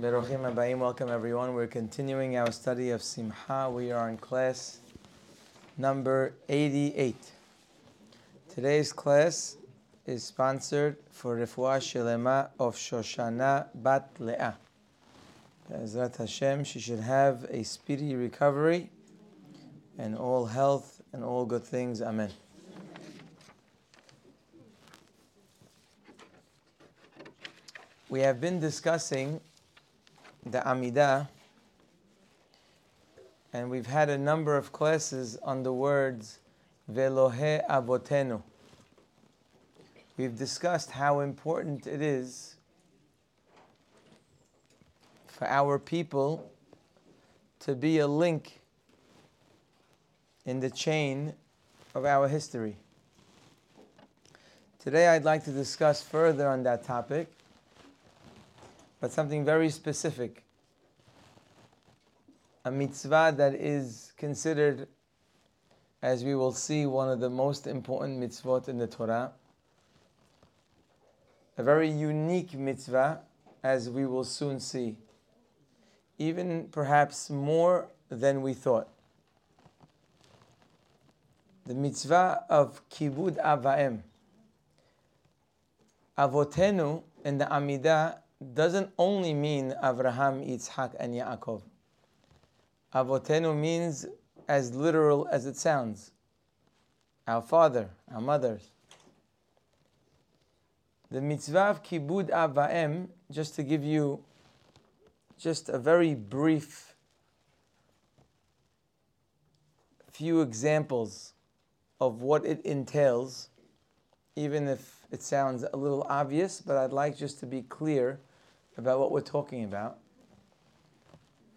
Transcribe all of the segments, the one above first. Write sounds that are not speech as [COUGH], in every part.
Berochim Abayim, welcome everyone. We're continuing our study of Simha. We are in class number 88. Today's class is sponsored for Refuah Shelema of Shoshana Bat Le'ah. Be'ezrat Hashem, she should have a speedy recovery and all health and all good things. Amen. We have been discussing the Amidah, and we've had a number of classes on the words Velohe Avotenu. We've discussed how important it is for our people to be a link in the chain of our history. Today, I'd like to discuss further on that topic but something very specific. A mitzvah that is considered, as we will see, one of the most important mitzvot in the Torah. A very unique mitzvah, as we will soon see. Even perhaps more than we thought. The mitzvah of kibud avaim. Avotenu in the Amidah doesn't only mean Avraham, Yitzhak, and Yaakov. Avotenu means as literal as it sounds. Our father, our mothers. The mitzvah of kibud avaim, just to give you just a very brief few examples of what it entails, even if it sounds a little obvious, but I'd like just to be clear about what we're talking about.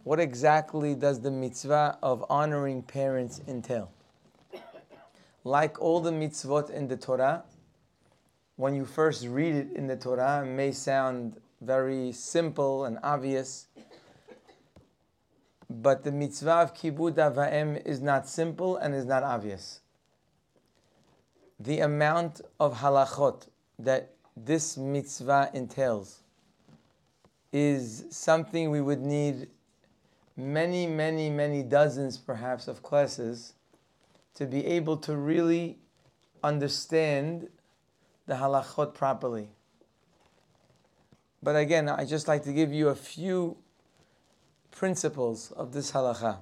What exactly does the mitzvah of honoring parents entail? Like all the mitzvot in the Torah, when you first read it in the Torah, it may sound very simple and obvious. But the mitzvah of kibud avaim is not simple and is not obvious. The amount of halachot that this mitzvah entails is something we would need many, many, many dozens perhaps of classes to be able to really understand the halachot properly. But again, I just like to give you a few principles of this halacha.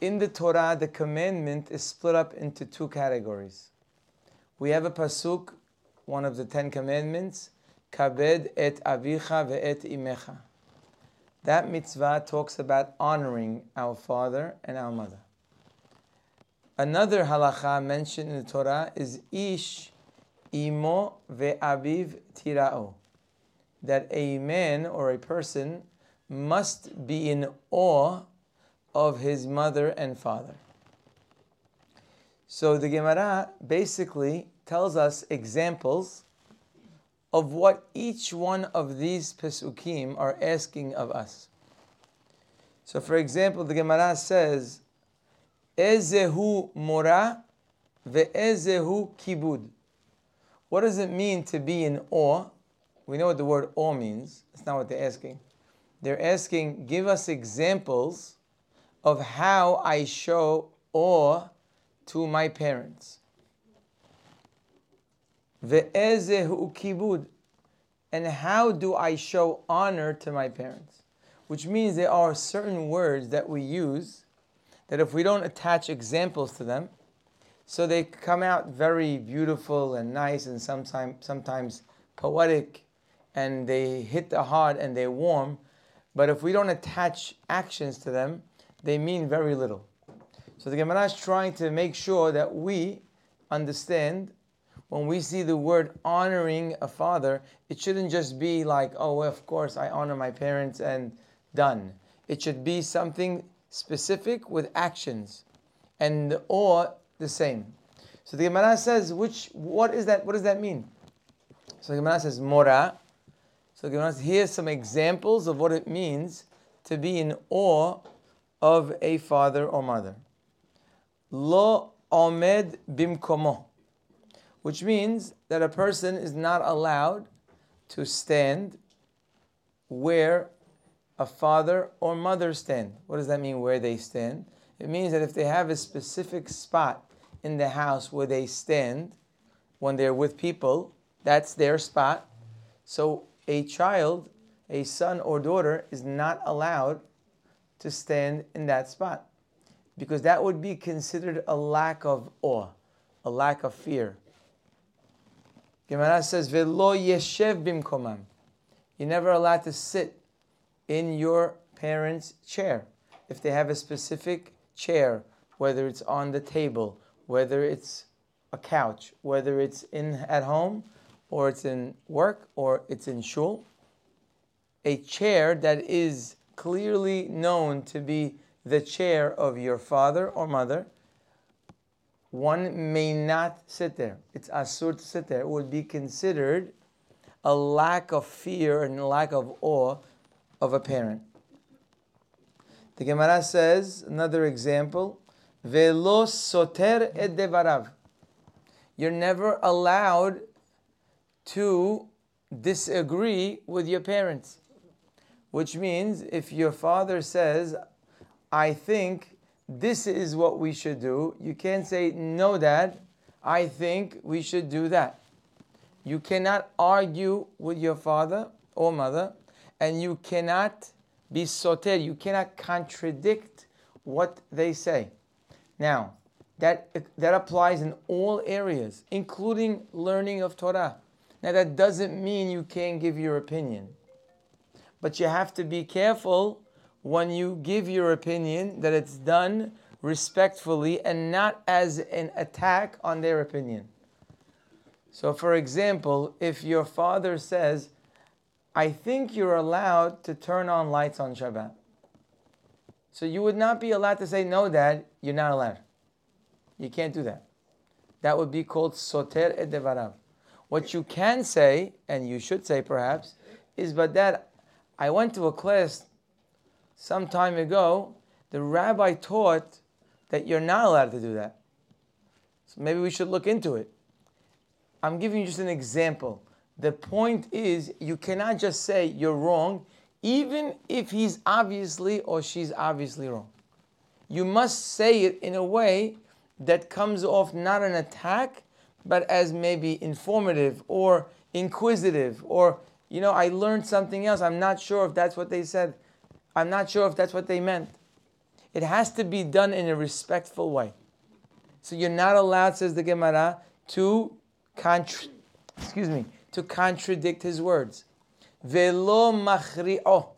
In the Torah, the commandment is split up into two categories. We have a pasuk, one of the Ten Commandments, Kabed et avicha ve'et imecha. That mitzvah talks about honoring our father and our mother. Another halacha mentioned in the Torah is ish imo ve'aviv tirao. That a man or a person must be in awe of his mother and father. So the Gemara basically tells us examples of what each one of these pesukim are asking of us. So, for example, the Gemara says, "Ezehu mora ve'ezehu kibud." What does it mean to be in awe? We know what the word awe means. That's not what they're asking. They're asking, give us examples of how I show awe to my parents. Ve'ezehu kibud. And how do I show honor to my parents? Which means there are certain words that we use that if we don't attach examples to them, so they come out very beautiful and nice and sometimes sometimes poetic and they hit the heart and they're warm. But if we don't attach actions to them, they mean very little. So the Gemara is trying to make sure that we understand when we see the word honoring a father, it shouldn't just be like, oh, of course, I honor my parents and done. It should be something specific with actions, and or the same. So the Gemara says, which what is that? What does that mean? So the Gemara says mora. So the Gemara says, here's some examples of what it means to be in awe of a father or mother. Lo omed bimkomo which means that a person is not allowed to stand where a father or mother stand. What does that mean, where they stand? It means that if they have a specific spot in the house where they stand when they're with people, that's their spot. So a child, a son or daughter, is not allowed to stand in that spot because that would be considered a lack of awe, a lack of fear. Gemara says, "Velo yeshev bimkomam." You're never allowed to sit in your parents' chair if they have a specific chair, whether it's on the table, whether it's a couch, whether it's in at home, or it's in work, or it's in shul. A chair that is clearly known to be the chair of your father or mother one may not sit there. It's asur to sit there. It would be considered a lack of fear and lack of awe of a parent. The Gemara says, another example, Velo soter et devarav. You're never allowed to disagree with your parents. Which means if your father says, I think this is what we should do. You can't say, no, dad, I think we should do that. You cannot argue with your father or mother, and you cannot be soter, you cannot contradict what they say. Now, that, that applies in all areas, including learning of Torah. Now, that doesn't mean you can't give your opinion, but you have to be careful when you give your opinion that it's done respectfully and not as an attack on their opinion. So, for example, if your father says, I think you're allowed to turn on lights on Shabbat. So you would not be allowed to say, No, Dad, you're not allowed. You can't do that. That would be called soter et devarav. What you can say, and you should say perhaps, is, But Dad, I went to a class some time ago, the rabbi taught that you're not allowed to do that. So maybe we should look into it. I'm giving you just an example. The point is, you cannot just say you're wrong, even if he's obviously or she's obviously wrong. You must say it in a way that comes off not an attack, but as maybe informative or inquisitive, or, you know, I learned something else. I'm not sure if that's what they said. I'm not sure if that's what they meant. It has to be done in a respectful way. So you're not allowed, says the Gemara, to contra- excuse me, to contradict his words. Velo machri'o.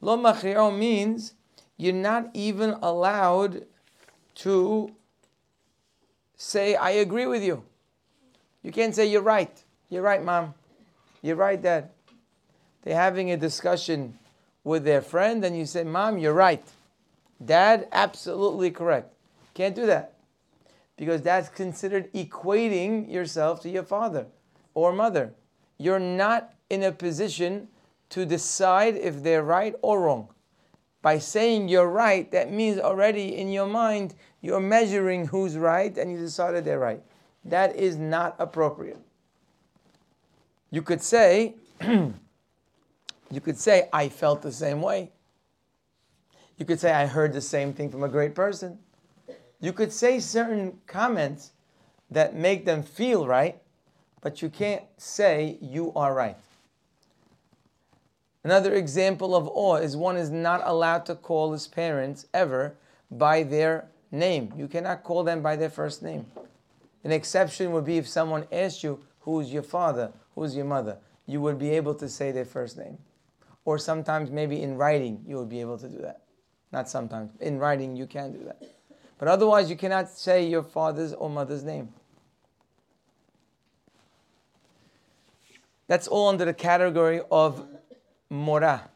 Lo machri'o means you're not even allowed to say, I agree with you. You can't say, You're right. You're right, mom. You're right, dad. They're having a discussion with their friend and you say, Mom, you're right. Dad, absolutely correct. Can't do that. Because that's considered equating yourself to your father or mother. You're not in a position to decide if they're right or wrong. By saying you're right, that means already in your mind you're measuring who's right and you decided they're right. That is not appropriate. You could say, [CLEARS THROAT] You could say, I felt the same way. You could say, I heard the same thing from a great person. You could say certain comments that make them feel right, but you can't say you are right. Another example of awe is one is not allowed to call his parents ever by their name. You cannot call them by their first name. An exception would be if someone asked you, Who's your father? Who's your mother? You would be able to say their first name or sometimes maybe in writing you will be able to do that. Not sometimes. In writing you can do that. But otherwise you cannot say your father's or mother's name. That's all under the category of mora,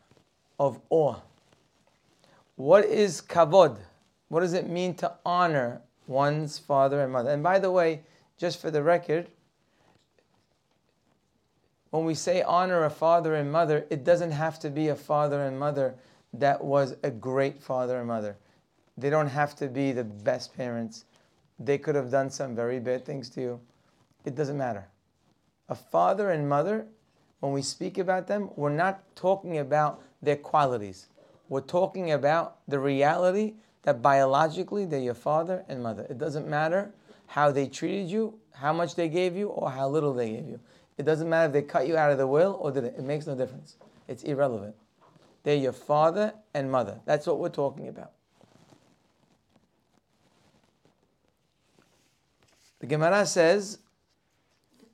of awe. What is kavod? What does it mean to honor one's father and mother? And by the way, just for the record, when we say honor a father and mother, it doesn't have to be a father and mother that was a great father and mother. They don't have to be the best parents. They could have done some very bad things to you. It doesn't matter. A father and mother, when we speak about them, we're not talking about their qualities. We're talking about the reality that biologically they're your father and mother. It doesn't matter how they treated you, how much they gave you, or how little they gave you. It doesn't matter if they cut you out of the will or did it. It makes no difference. It's irrelevant. They're your father and mother. That's what we're talking about. The Gemara says,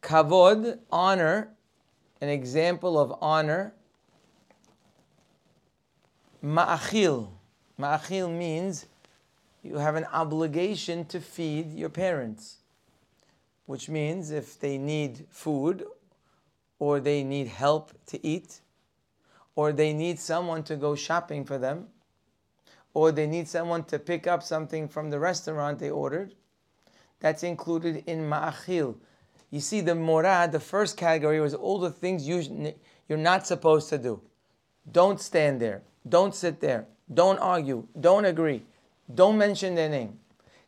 kavod, honor, an example of honor. Ma'achil. Ma'achil means you have an obligation to feed your parents, which means if they need food or they need help to eat, or they need someone to go shopping for them, or they need someone to pick up something from the restaurant they ordered, that's included in ma'achil. You see, the morad, the first category, was all the things you, you're not supposed to do. Don't stand there. Don't sit there. Don't argue. Don't agree. Don't mention their name.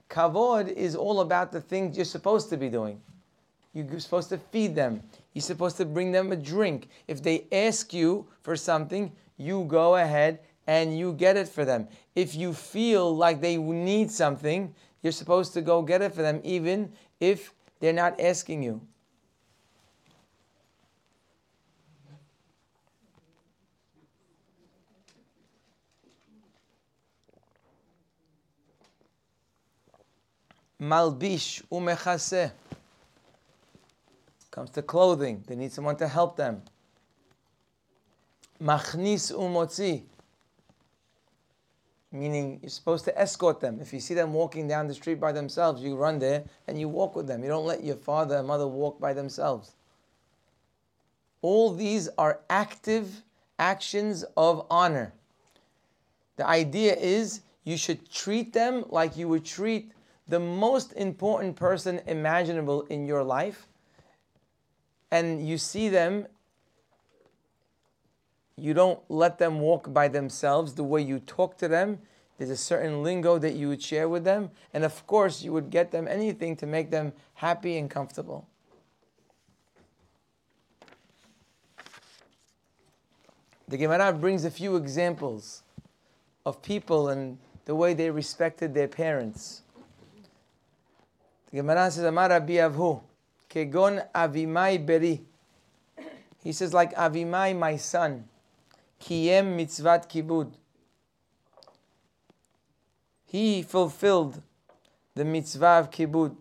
Kavod is all about the things you're supposed to be doing. You're supposed to feed them. You're supposed to bring them a drink. If they ask you for something, you go ahead and you get it for them. If you feel like they need something, you're supposed to go get it for them, even if they're not asking you. Malbish umechase. Comes to clothing. They need someone to help them. Machnis umotzi. Meaning you're supposed to escort them. If you see them walking down the street by themselves, you run there and you walk with them. You don't let your father and mother walk by themselves. All these are active actions of honor. The idea is you should treat them like you would treat the most important person imaginable in your life, and you see them, you don't let them walk by themselves the way you talk to them. There's a certain lingo that you would share with them, and of course, you would get them anything to make them happy and comfortable. The Gemara brings a few examples of people and the way they respected their parents. The Gemara says, Amar Rabbi Avhu, Kegon Avimai Beri. He says, like Avimai, my son, Kiyem Mitzvat Kibud. He fulfilled the mitzvah of Kibud.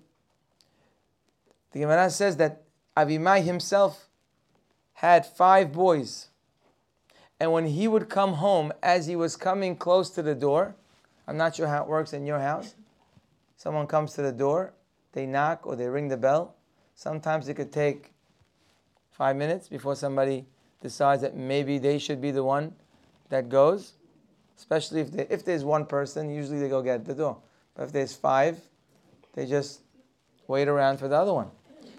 The Gemara says that Avimai himself had five boys. And when he would come home, as he was coming close to the door, I'm not sure how it works in your house. Someone comes to the door, they knock or they ring the bell. Sometimes it could take five minutes before somebody decides that maybe they should be the one that goes. Especially if, they, if there's one person, usually they go get the door. But if there's five, they just wait around for the other one.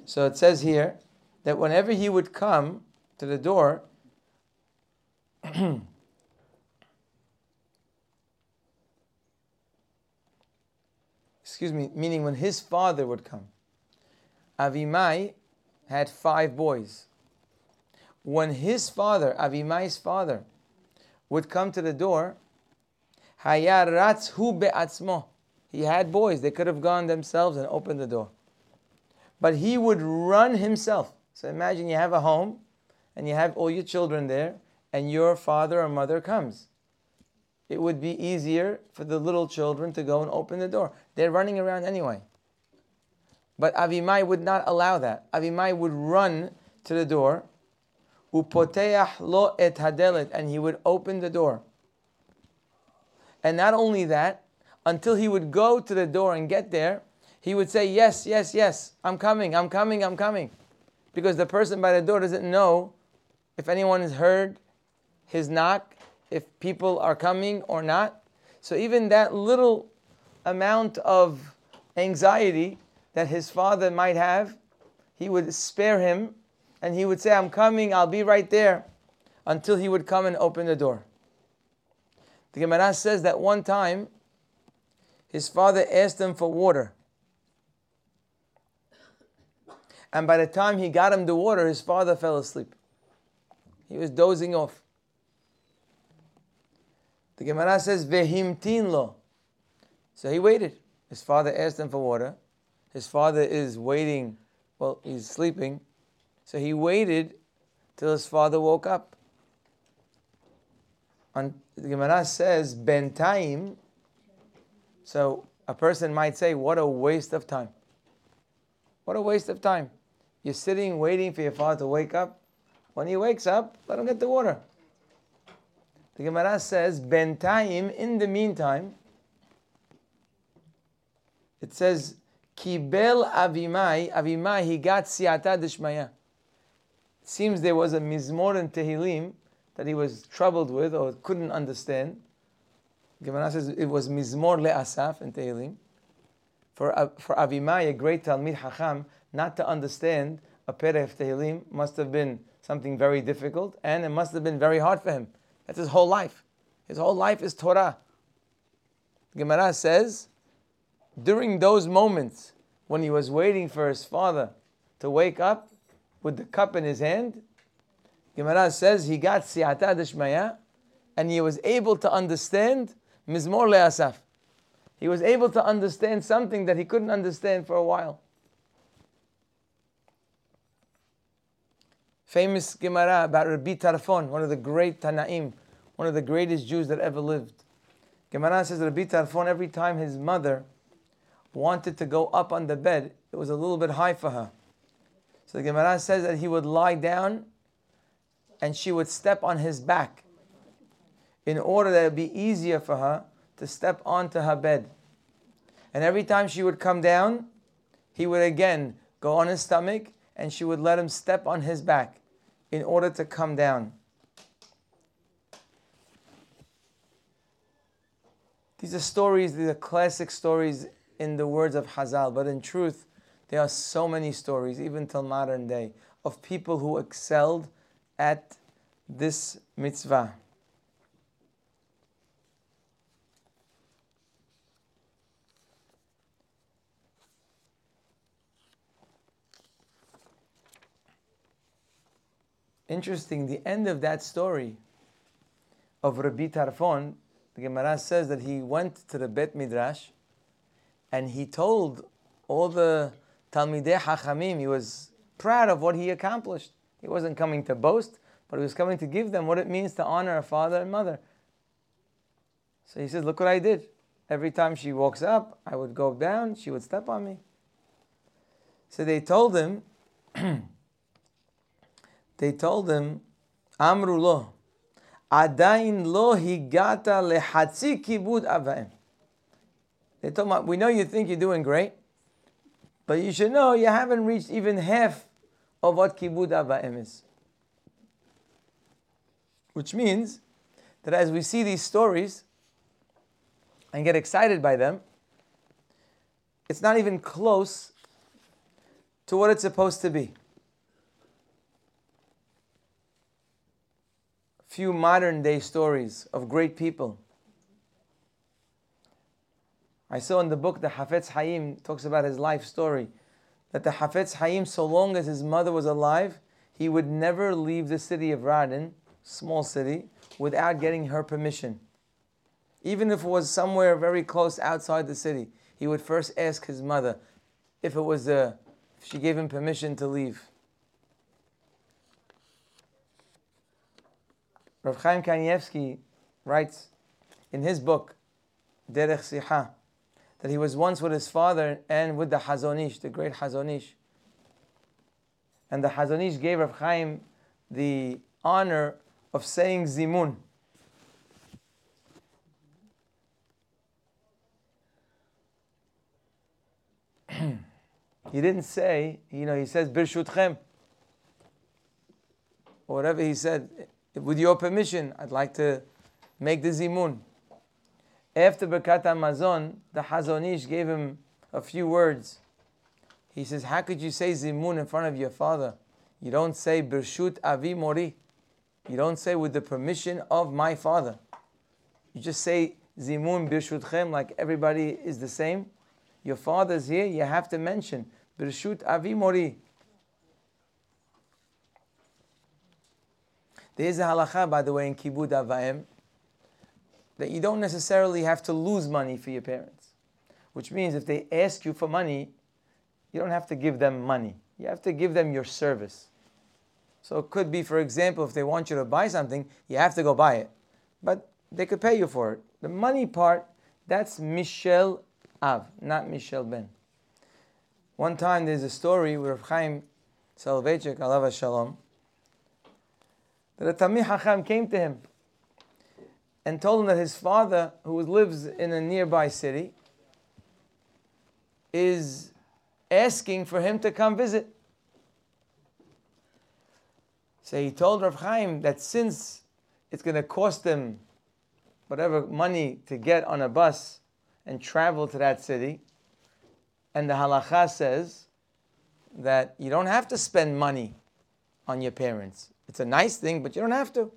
So it says here that whenever he would come to the door, [CLEARS THROAT] excuse me, meaning when his father would come. Avimai had five boys. When his father, Avimai's father, would come to the door. He had boys. They could have gone themselves and opened the door. But he would run himself. So imagine you have a home and you have all your children there, and your father or mother comes it would be easier for the little children to go and open the door. They're running around anyway. But Avimai would not allow that. Avimai would run to the door, lo et hadelet, and he would open the door. And not only that, until he would go to the door and get there, he would say, Yes, yes, yes, I'm coming, I'm coming, I'm coming. Because the person by the door doesn't know if anyone has heard his knock if people are coming or not. So even that little amount of anxiety that his father might have, he would spare him and he would say, I'm coming, I'll be right there, until he would come and open the door. The Gemara says that one time his father asked him for water. And by the time he got him the water, his father fell asleep. He was dozing off. The Gemara says, Vehimtin lo. So he waited. His father asked him for water. His father is waiting, well, he's sleeping. So he waited till his father woke up. And the Gemara says, Bentaim. So a person might say, What a waste of time. What a waste of time. You're sitting waiting for your father to wake up. When he wakes up, let him get the water. The Gemara says, Bentaim, in the meantime, it says, Kibel Avimai, Avimai, he got Siyata Dishmaya. Seems there was a Mizmor in Tehillim that he was troubled with or couldn't understand. Gemara says it was Mizmor Le'asaf in Tehillim. For, uh, for Avimai, a great Talmid Hacham, not to understand a Perek of Tehillim must have been something very difficult and it must have been very hard for him. That's his whole life. His whole life is Torah. Gemara says, during those moments when he was waiting for his father to wake up with the cup in his hand, Gemara says he got siyata dishmaya and he was able to understand mizmor le'asaf. He was able to understand something that he couldn't understand for a while. Famous Gemara about Rabbi Tarfon, one of the great Tanaim, one of the greatest Jews that ever lived. Gemara says Rabbi Tarfon, every time his mother wanted to go up on the bed, it was a little bit high for her. So the Gemara says that he would lie down and she would step on his back in order that it would be easier for her to step onto her bed. And every time she would come down, he would again go on his stomach and she would let him step on his back in order to come down. These are stories, these are classic stories in the words of Hazal, but in truth, there are so many stories, even till modern day, of people who excelled at this mitzvah. Interesting, the end of that story of Rabbi Tarfon, the Gemara says that he went to the Bet Midrash and he told all the Talmidei Hachamim, he was proud of what he accomplished. He wasn't coming to boast, but he was coming to give them what it means to honor a father and mother. So he says, Look what I did. Every time she walks up, I would go down, she would step on me. So they told him, [CLEARS THROAT] they told him, Amru lo, Adain lo higata lehatzi kibud avaim. They told him, we know you think you're doing great, but you should know you haven't reached even half of what kibud avaim is. Which means that as we see these stories and get excited by them, it's not even close to what it's supposed to be. Few modern day stories of great people I saw in the book the Hafetz Haim talks about his life story that the Hafetz Haim, so long as his mother was alive, he would never leave the city of Radin, small city, without getting her permission. Even if it was somewhere very close outside the city, he would first ask his mother if it was a, uh, if she gave him permission to leave. Rav Chaim Kanievsky writes in his book, Derech Siha, that he was once with his father and with the Chazon Ish, the great Chazon Ish. And the Chazon Ish gave Rav Chaim the honor of saying Zimun. [CLEARS THROAT] he didn't say, you know, he says Birshutchem. Or whatever he said, with your permission, I'd like to make the Zimun. After Birkat Hamazon, the Chazon Ish gave him a few words. He says, How could you say Zimun in front of your father? You don't say Birshut Avi Mori. You don't say with the permission of my father. You just say Zimun Birshutchem like everybody is the same. Your father's here, you have to mention Birshut Avi Mori. There is a halacha, by the way, in Kibud Avaim that you don't necessarily have to lose money for your parents. Which means if they ask you for money, you don't have to give them money. You have to give them your service. So it could be, for example, if they want you to buy something, you have to go buy it. But they could pay you for it. The money part, that's Michel Av, not Michel Ben. One time there's a story where Chaim Soloveitchik, Alav Shalom, that a Talmid Hacham came to him and told him that his father, who lives in a nearby city, is asking for him to come visit. So he told Rav Chaim that since it's going to cost him whatever money to get on a bus and travel to that city, and the halacha says that you don't have to spend money on your parents. It's a nice thing, but you don't have to.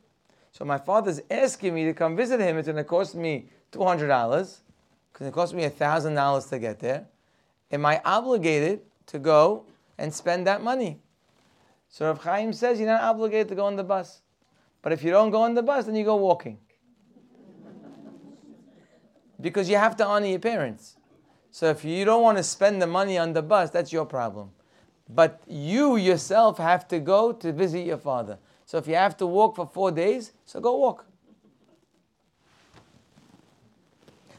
So my father's asking me to come visit him. It's going to cost me $200 because it cost me $1,000 to get there. Am I obligated to go and spend that money? So Rav Chaim says you're not obligated to go on the bus. But if you don't go on the bus, then you go walking. because you have to honor your parents. So if you don't want to spend the money on the bus, that's your problem. But you yourself have to go to visit your father. So if you have to walk for four days, so go walk.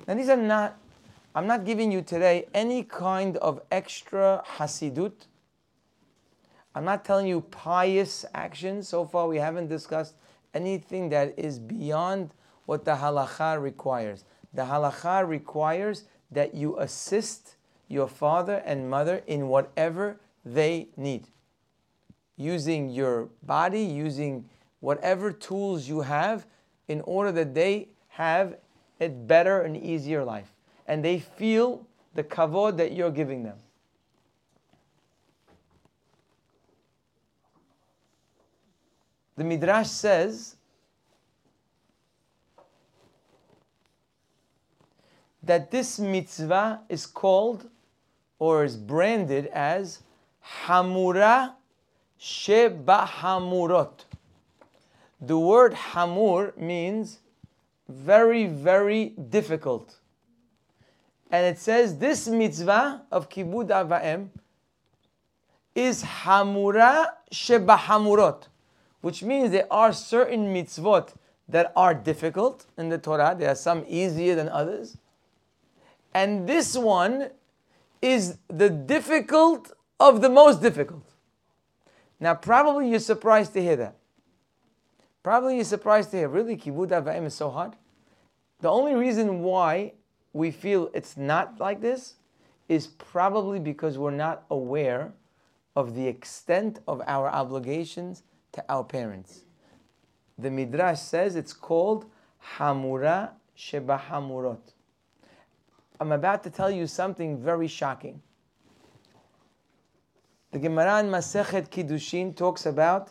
Now these are not, I'm not giving you today any kind of extra hasidut. I'm not telling you pious actions. So far we haven't discussed anything that is beyond what the halacha requires. The halacha requires that you assist your father and mother in whatever they need. Using your body, using whatever tools you have in order that they have a better and easier life. And they feel the kavod that you're giving them. The Midrash says that this mitzvah is called or is branded as Hamura Sheba Hamurot. The word Hamur means very, very difficult. And it says this mitzvah of Kibud Avaim is Hamura Sheba Hamurot, which means there are certain mitzvot that are difficult in the Torah. There are some easier than others. And this one is the difficult of the most difficult. Now, probably you're surprised to hear that. Probably you're surprised to hear, really, Kibud Avayim is so hard? The only reason why we feel it's not like this is probably because we're not aware of the extent of our obligations to our parents. The Midrash says it's called Hamura Sheba Hamurot. I'm about to tell you something very shocking. The Gemara in Masechet Kiddushin talks about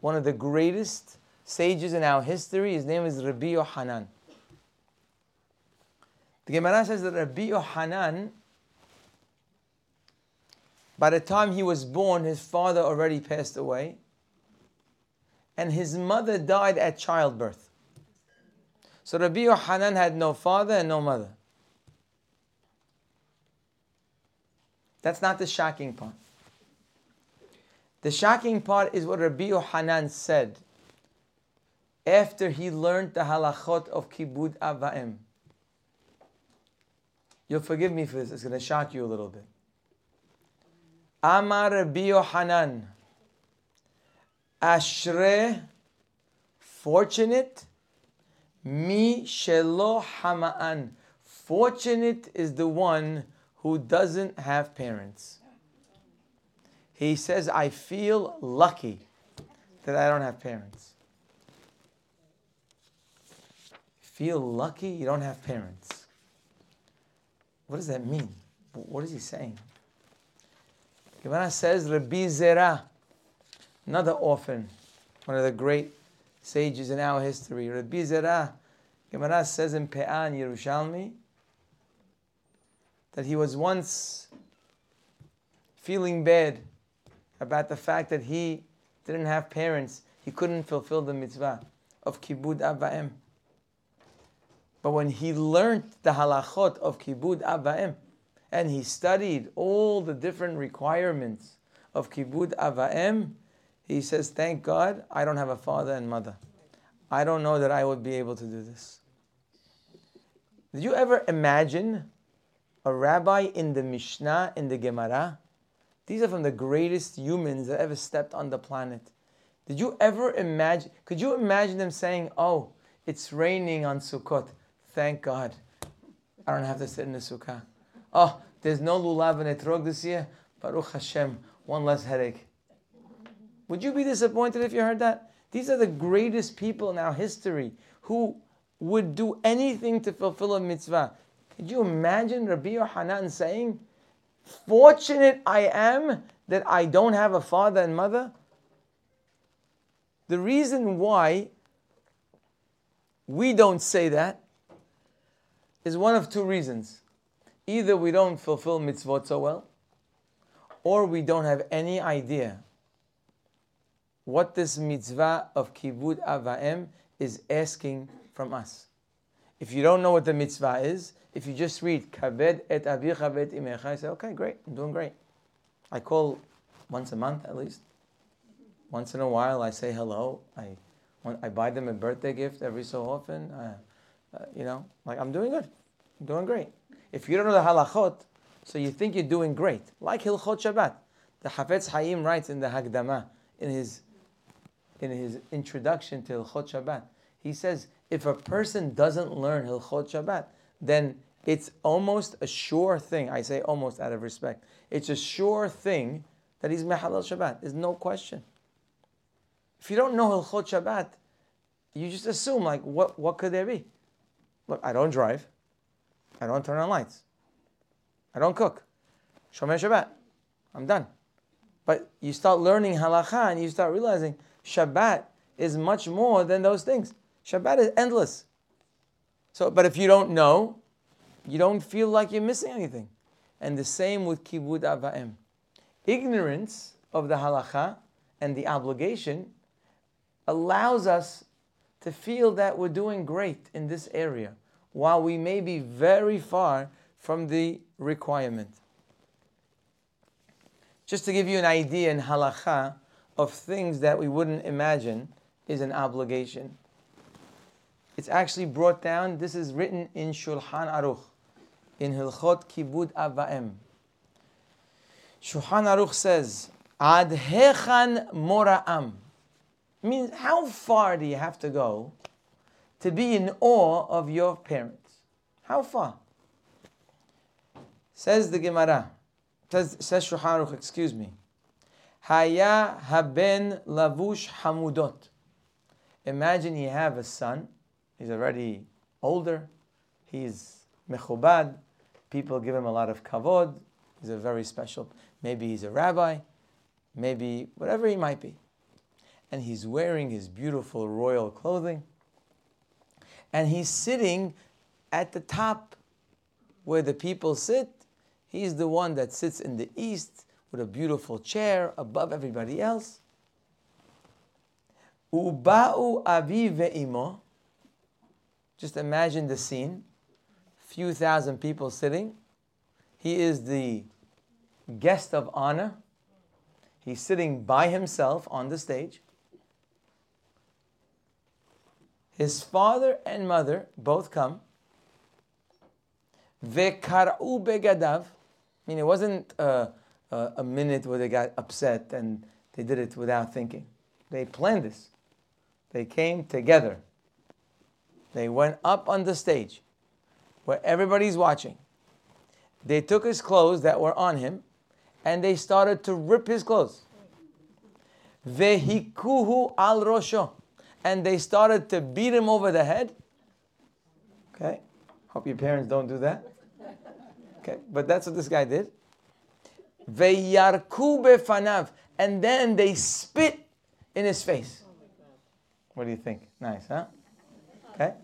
one of the greatest sages in our history. His name is Rabbi Yohanan. The Gemara says that Rabbi Yohanan, by the time he was born, his father already passed away, and his mother died at childbirth. So Rabbi Yohanan had no father and no mother. That's not the shocking part. The shocking part is what Rabbi Yohanan said after he learned the halachot of Kibud Avaim. You'll forgive me for this, it's going to shock you a little bit. Amar Rabbi Yohanan, Ashre, fortunate, mi shelo hama'an. Fortunate is the one who doesn't have parents. He says, I feel lucky that I don't have parents. Feel lucky you don't have parents. What does that mean? What is he saying? Gemara says, Rabbi Zera, another orphan, one of the great sages in our history. Rabbi Zera, Gemara says in Pe'ah, Yerushalmi, that he was once feeling bad about the fact that he didn't have parents, he couldn't fulfill the mitzvah of kibud avaim. But when he learned the halachot of kibud avaim, and he studied all the different requirements of kibud avaim, he says, "Thank God, I don't have a father and mother. I don't know that I would be able to do this." Did you ever imagine a rabbi in the Mishnah in the Gemara? These are from the greatest humans that ever stepped on the planet. Did you ever imagine? Could you imagine them saying, "Oh, it's raining on Sukkot. Thank God, I don't have to sit in the sukkah." Oh, there's no lulav and etrog this year. Baruch Hashem, one less headache. Would you be disappointed if you heard that? These are the greatest people in our history who would do anything to fulfill a mitzvah. Could you imagine Rabbi Yohanan saying, Fortunate I am that I don't have a father and mother? The reason why we don't say that is one of two reasons. Either we don't fulfill mitzvot so well, or we don't have any idea what this mitzvah of kibud avaim is asking from us. If you don't know what the mitzvah is, if you just read kabed et avicha vet imecha, I say, okay, great, I'm doing great. I call once a month at least. Once in a while, I say hello. I, I buy them a birthday gift every so often. Uh, uh, you know, like I'm doing good. I'm doing great. If you don't know the halachot, so you think you're doing great. Like Hilchot Shabbat. The Hafetz Haim writes in the Hakdama, in his, in his introduction to Hilchot Shabbat, he says, if a person doesn't learn Hilchot Shabbat, then it's almost a sure thing. I say almost out of respect. It's a sure thing that he's Mehalal Shabbat. There's no question. If you don't know Hilchot Shabbat, you just assume like what what could there be? Look, I don't drive, I don't turn on lights, I don't cook. Shomer Shabbat, I'm done. But you start learning halacha and you start realizing Shabbat is much more than those things. Shabbat is endless. So, but if you don't know, you don't feel like you're missing anything. And the same with kibud avaim. Ignorance of the halacha and the obligation allows us to feel that we're doing great in this area, while we may be very far from the requirement. Just to give you an idea in halacha of things that we wouldn't imagine is an obligation. It's actually brought down, this is written in Shulchan Aruch, in Hilchot Kibud Avaim. Shulchan Aruch says, Ad hechan mora'am means how far do you have to go to be in awe of your parents? How far? Says the Gemara, says, says Shulchan Aruch, excuse me. Haya haben lavush hamudot. Imagine you have a son, he's already older, he's mechubad, people give him a lot of kavod, he's a very special, maybe he's a rabbi, maybe whatever he might be and he's wearing his beautiful royal clothing. And he's sitting at the top where the people sit. He's the one that sits in the east with a beautiful chair above everybody else. Uba'u avi ve'imo. Just imagine the scene. Few thousand people sitting. He is the guest of honor. He's sitting by himself on the stage. His father and mother both come. Vekar'u begadav. I mean, it wasn't a, a, a minute where they got upset and they did it without thinking. They planned this. They came together. They went up on the stage where everybody's watching. They took his clothes that were on him and they started to rip his clothes. Vehikuhu al rosho and they started to beat him over the head. Okay? Hope your parents don't do that. Okay, but that's what this guy did. Veyarku befanav, and then they spit in his face. What do you think? Nice, huh? Okay.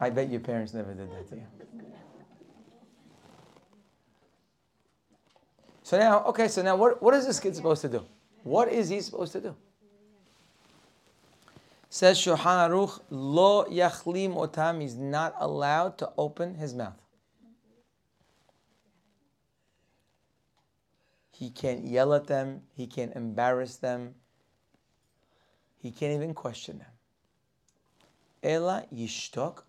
I bet your parents never did that to you. So now, okay, so now what, what is this kid supposed to do? What is he supposed to do? Says Shulchan Aruch, lo yachlim otam. He's not allowed to open his mouth. He can't yell at them. He can't embarrass them. He can't even question them. Ela yishtok.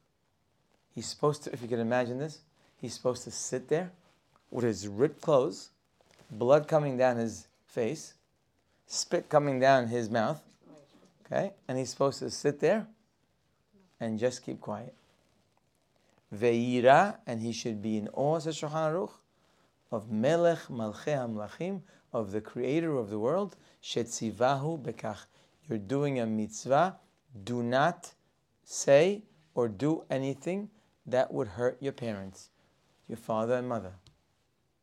He's supposed to, if you can imagine this, he's supposed to sit there with his ripped clothes, blood coming down his face, spit coming down his mouth. Okay? And he's supposed to sit there and just keep quiet. Veira, and he should be in awe, says Shulchan of Melech Malchei Amlachim, of the creator of the world, Shetzivahu Bekach. You're doing a mitzvah, do not say or do anything that would hurt your parents, your father and mother.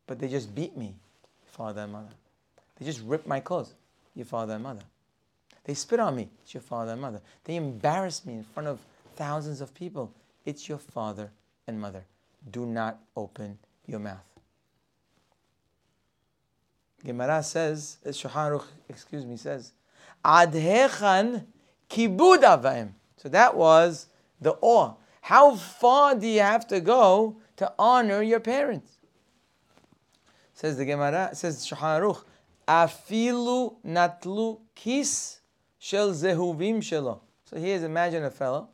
But they just beat me, father and mother. They just ripped my clothes, your father and mother. They spit on me, it's your father and mother. They embarrassed me in front of thousands of people, it's your father and mother. Do not open your mouth. Gemara says, Shulchan excuse me, says, Adhechan kibud avaim. So that was the awe. How far do you have to go to honor your parents? Says the Gemara, says Shulchan Aruch, afilu natlu kis shel zehuvim shelo. So here's imagine a fellow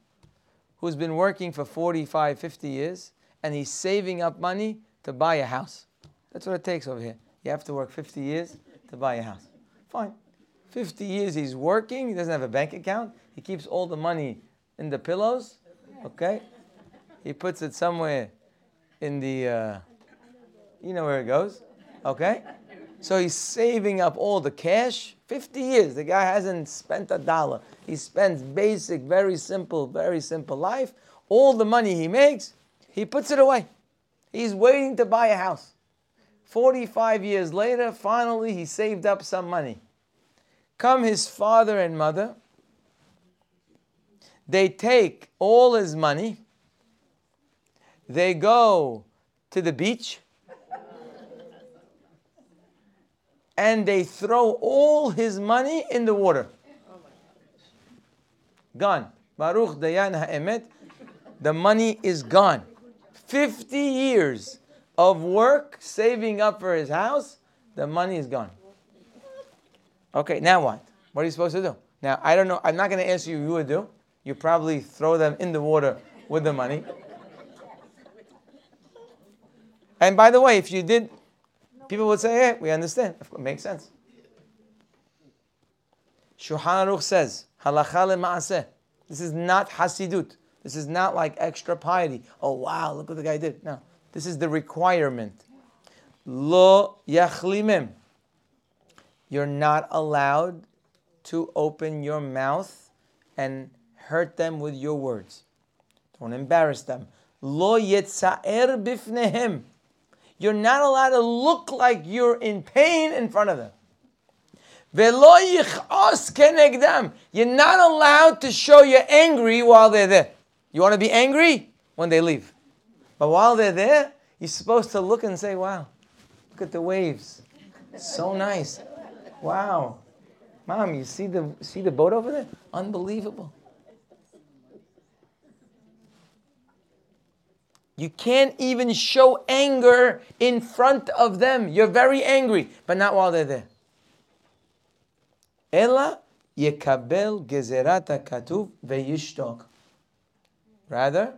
who's been working for 45, 50 years, and he's saving up money to buy a house. That's what it takes over here. You have to work 50 years to buy a house. Fine. 50 years he's working, he doesn't have a bank account, he keeps all the money in the pillows, okay? He puts it somewhere in the, uh, you know where it goes, okay? So he's saving up all the cash. 50 years, the guy hasn't spent a dollar. He spends basic, very simple, very simple life. All the money he makes, he puts it away. He's waiting to buy a house. 45 years later, finally, he saved up some money. Come his father and mother. They take all his money. They go to the beach. and they throw all his money in the water. Gone. Baruch Dayan Ha'emet. The money is gone. 50 years of work saving up for his house, the money is gone. Okay, now what? What are you supposed to do? Now, I don't know. I'm not going to answer you you would do. You probably throw them in the water with the money. And by the way, if you did, people would say, hey, we understand. It makes sense. Shulchan Aruch says, halacha le'ma'aseh. This is not hasidut. This is not like extra piety. Oh, wow, look what the guy did. No, this is the requirement. Lo yachlimim. You're not allowed to open your mouth and hurt them with your words. Don't embarrass them. Lo yetzaer bifnehem. You're not allowed to look like you're in pain in front of them. Velo yichos kenegdam. You're not allowed to show you're angry while they're there. You want to be angry when they leave. But while they're there, you're supposed to look and say, wow, look at the waves. So nice. Wow. Mom, you see the see the boat over there? Unbelievable. You can't even show anger in front of them. You're very angry, but not while they're there. Ella yekabel gezerat katuv veyishtok. Rather,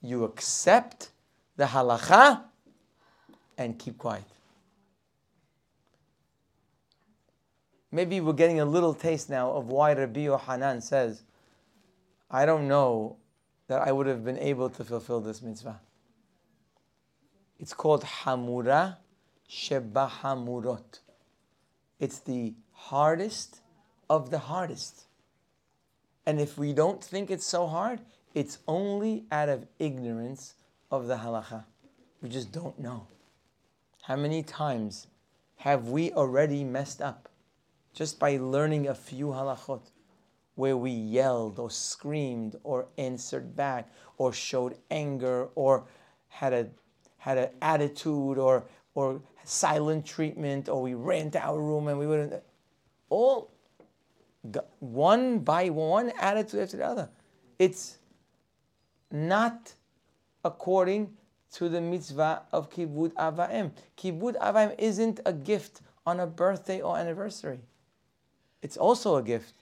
you accept the halacha and keep quiet. maybe we're getting a little taste now of why Rabbi Yohanan says, I don't know that I would have been able to fulfill this mitzvah. It's called Hamura Sheba Hamurot. It's the hardest of the hardest. And if we don't think it's so hard, it's only out of ignorance of the halacha. We just don't know. How many times have we already messed up? just by learning a few halachot where we yelled or screamed or answered back or showed anger or had a had an attitude or or silent treatment or we ran to our room and we wouldn't all one by one attitude after the other. It's not according to the mitzvah of kibud avaim. Kibud avaim isn't a gift on a birthday or anniversary. It's also a gift.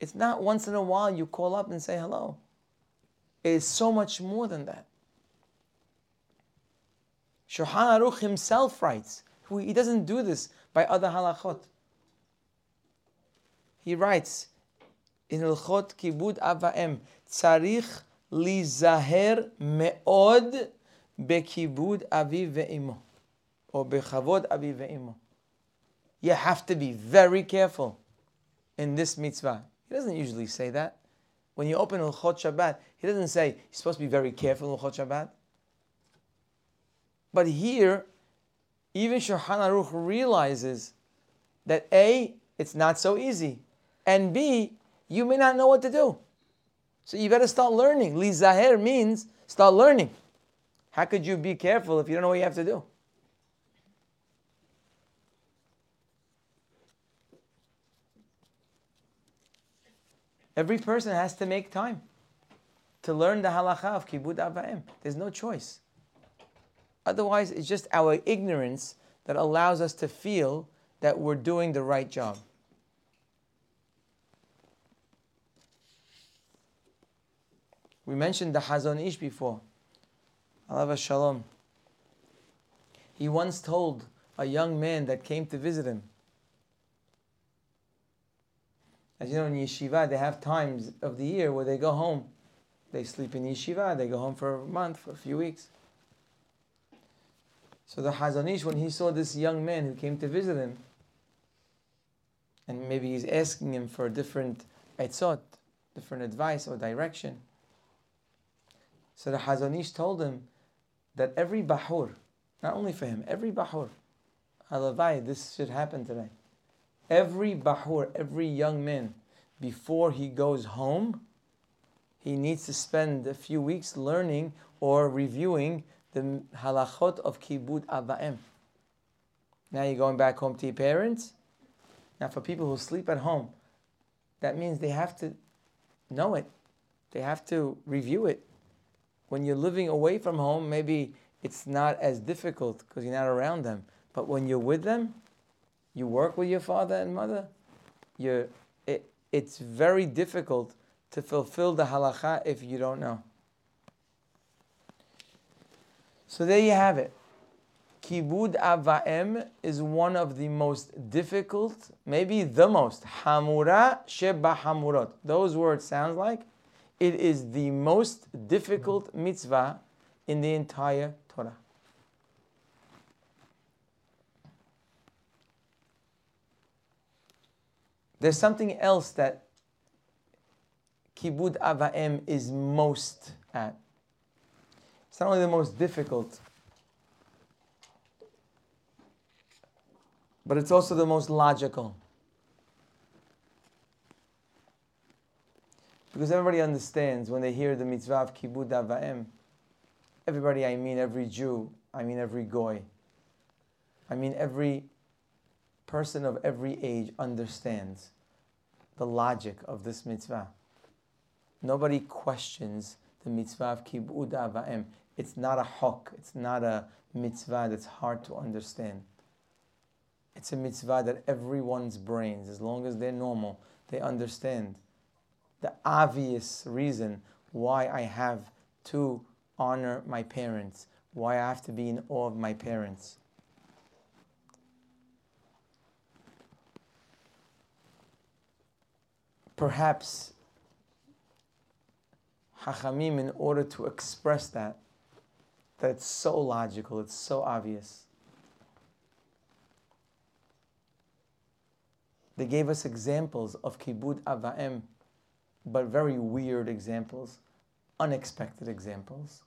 It's not once in a while you call up and say hello. It is so much more than that. Shulchan Aruch himself writes, he doesn't do this by other halachot. He writes in Hilchot Kibud Avaim, Tzarich lizaher me'od bekibud aviv ve'imo, or bechavod aviv ve'imo. You have to be very careful in this mitzvah. He doesn't usually say that. When you open Hilchot Shabbat, he doesn't say you're supposed to be very careful in Hilchot Shabbat. But here, even Shulchan Aruch realizes that A, it's not so easy, and B, you may not know what to do. So you better start learning. Li Zaher means start learning. How could you be careful if you don't know what you have to do? Every person has to make time to learn the halacha of kibud avaim. There's no choice. Otherwise, it's just our ignorance that allows us to feel that we're doing the right job. We mentioned the Hazon Ish before. Allah Shalom. He once told a young man that came to visit him. As you know, in yeshiva, they have times of the year where they go home. They sleep in yeshiva, they go home for a month, for a few weeks. So the Hazon Ish, when he saw this young man who came to visit him, and maybe he's asking him for different etzot, different advice or direction, so the Hazon Ish told him that every bahur, not only for him, every bahur, halavai, this should happen today. Every bahur, every young man, before he goes home, he needs to spend a few weeks learning or reviewing the halachot of kibud avaim. Now you're going back home to your parents. Now for people who sleep at home, that means they have to know it. They have to review it when you're living away from home, maybe it's not as difficult because you're not around them. But when you're with them, you work with your father and mother, you're, it, it's very difficult to fulfill the halacha if you don't know. So there you have it. Kibud avaim is one of the most difficult, maybe the most, hamura sheba hamurot. Those words sound like it is the most difficult mitzvah in the entire Torah. There's something else that Kibud Avaim is most at. It's not only the most difficult, but it's also the most logical. Because everybody understands when they hear the mitzvah of kibud ava'im. Everybody, I mean every Jew, I mean every goy, I mean every person of every age understands the logic of this mitzvah. Nobody questions the mitzvah of kibud ava'im. It's not a hok. It's not a mitzvah that's hard to understand. It's a mitzvah that everyone's brains, as long as they're normal, they understand the obvious reason why I have to honor my parents, why I have to be in awe of my parents. Perhaps Hachamim, in order to express that, that it's so logical, it's so obvious. They gave us examples of kibud avaim but very weird examples, unexpected examples,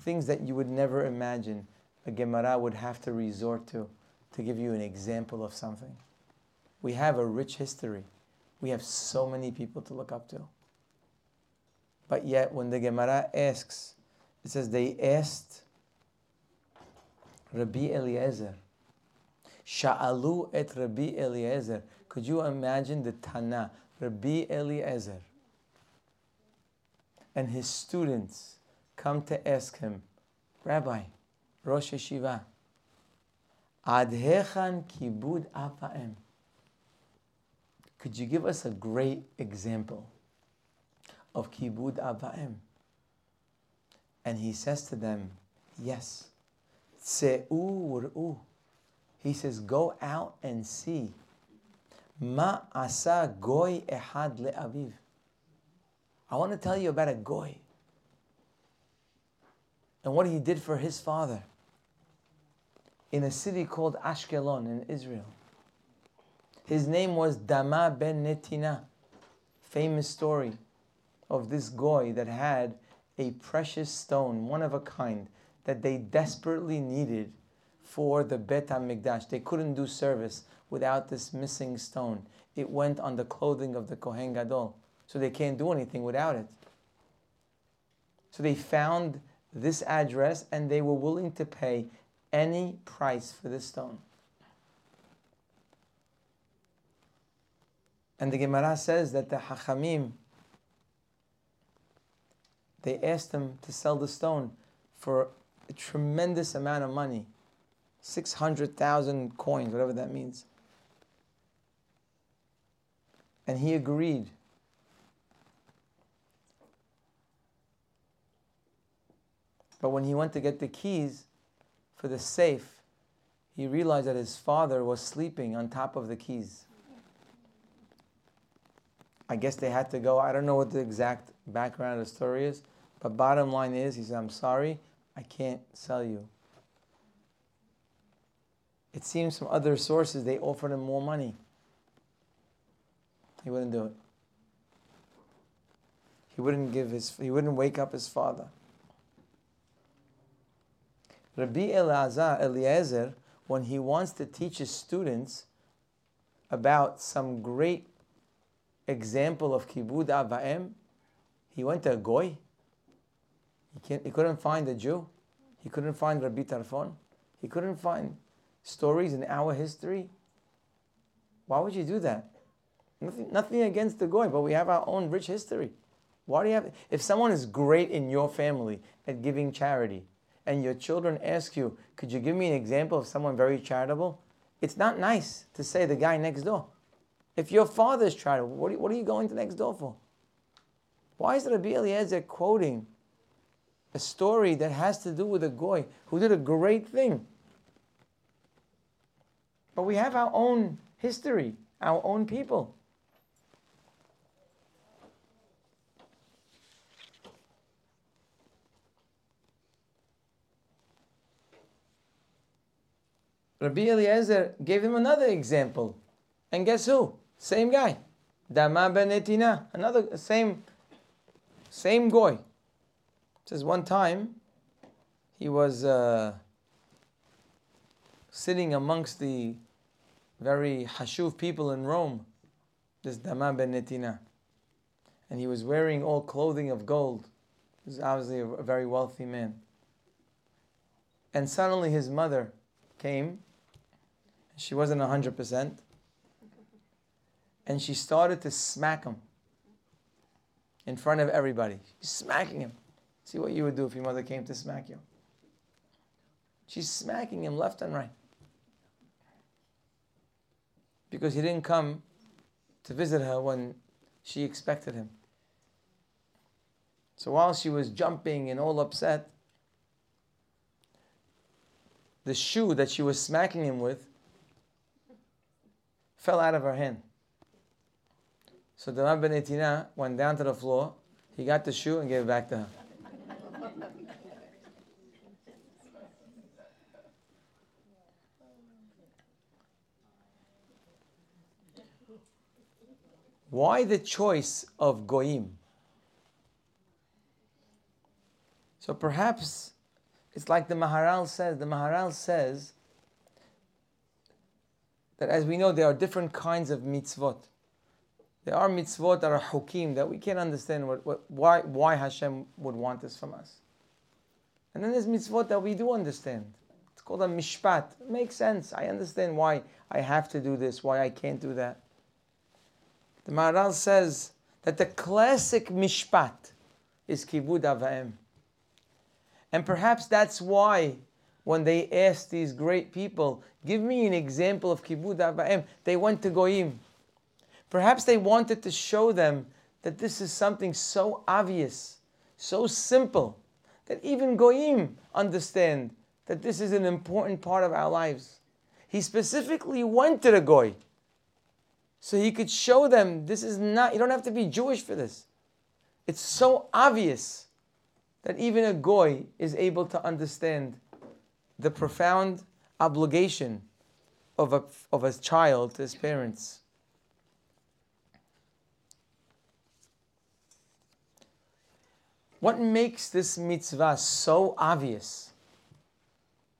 things that you would never imagine a Gemara would have to resort to to give you an example of something. We have a rich history. We have so many people to look up to. But yet, when the Gemara asks, it says they asked Rabbi Eliezer, Sha'alu et Rabbi Eliezer. Could you imagine the Tana, Rabbi Eliezer, and his students come to ask him, Rabbi, Rosh Yeshiva, Adhechan kibud avaim. Could you give us a great example of kibud avaim? And he says to them, Yes. Tse'u He says, Go out and see. Ma asa goy ehad le'aviv. I want to tell you about a goy and what he did for his father in a city called Ashkelon in Israel. His name was Dama ben Netina. Famous story of this goy that had a precious stone, one of a kind, that they desperately needed for the Bet HaMikdash. They couldn't do service without this missing stone. It went on the clothing of the Kohen Gadol, so they can't do anything without it. So they found this address and they were willing to pay any price for this stone. And the Gemara says that the Hachamim, they asked him to sell the stone for a tremendous amount of money 600,000 coins, whatever that means. And he agreed. But when he went to get the keys for the safe, he realized that his father was sleeping on top of the keys. I guess they had to go. I don't know what the exact background of the story is, but bottom line is, he said, I'm sorry, I can't sell you. It seems from other sources they offered him more money. He wouldn't do it. He wouldn't give his he wouldn't wake up his father. Rabbi Elazar, Eliezer, when he wants to teach his students about some great example of kibud avaim, he went to a goy. He, he couldn't find a Jew. He couldn't find Rabbi Tarfon. He couldn't find stories in our history. Why would you do that? Nothing, nothing against the goy, but we have our own rich history. Why do you have? If someone is great in your family at giving charity, and your children ask you, could you give me an example of someone very charitable? It's not nice to say the guy next door. If your father is charitable, what are, what are you going to next door for? Why is Rabbi Eliezer quoting a story that has to do with a goy who did a great thing? But we have our own history, our own people. Rabbi Eliezer gave him another example. And guess who? Same guy. Dama ben Netina. Another same same goy. Says one time he was uh, sitting amongst the very hashuv people in Rome, this Dama ben Netina. And he was wearing all clothing of gold. He was obviously a very wealthy man. And suddenly his mother came she wasn't 100%. And she started to smack him in front of everybody. She's smacking him. See what you would do if your mother came to smack you. She's smacking him left and right. Because he didn't come to visit her when she expected him. So while she was jumping and all upset, the shoe that she was smacking him with fell out of her hand. So the Etina went down to the floor. He got the shoe and gave it back to her. Why the choice of goyim? So perhaps it's like the Maharal says. The Maharal says that as we know, there are different kinds of mitzvot. There are mitzvot that are hukim that we can't understand what, what, why, why Hashem would want this from us. And then there's mitzvot that we do understand. It's called a mishpat. It makes sense. I understand why I have to do this, why I can't do that. The Maharal says that the classic mishpat is kibud avaim. And perhaps that's why when they asked these great people, give me an example of kibud avaim, they went to goyim. Perhaps they wanted to show them that this is something so obvious, so simple, that even goyim understand that this is an important part of our lives. He specifically went to the goy so he could show them this is not, you don't have to be Jewish for this. It's so obvious that even a goy is able to understand the profound obligation of a, of a child to his parents. What makes this mitzvah so obvious?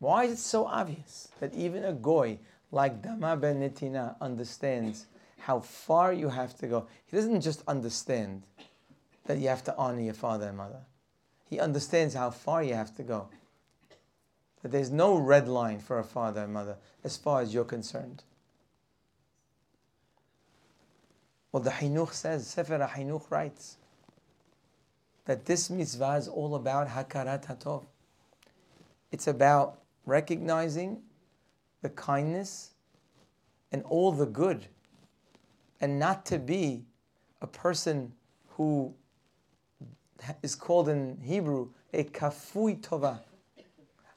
Why is it so obvious that even a goy like Dama ben Netina understands how far you have to go? He doesn't just understand that you have to honor your father and mother. He understands how far you have to go. That there's no red line for a father and mother as far as you're concerned. Well, the Hinuch says, Sefer HaHinuch writes, that this mitzvah is all about hakarat hatov. It's about recognizing the kindness and all the good, and not to be a person who is called in Hebrew a kafui tova.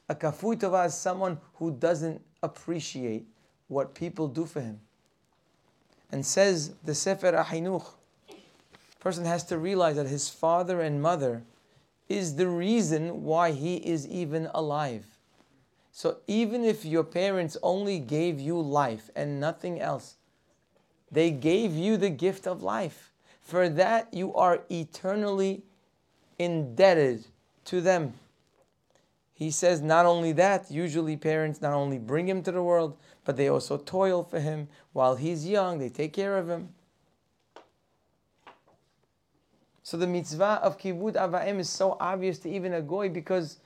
A kafui tova is someone who doesn't appreciate what people do for him. And says the Sefer HaHinuch, person has to realize that his father and mother is the reason why he is even alive. So even if your parents only gave you life and nothing else, they gave you the gift of life. For that, you are eternally indebted to them. He says not only that, usually parents not only bring him to the world, but they also toil for him while he's young, they take care of him. So the mitzvah of kibud avaim is so obvious to even a goy because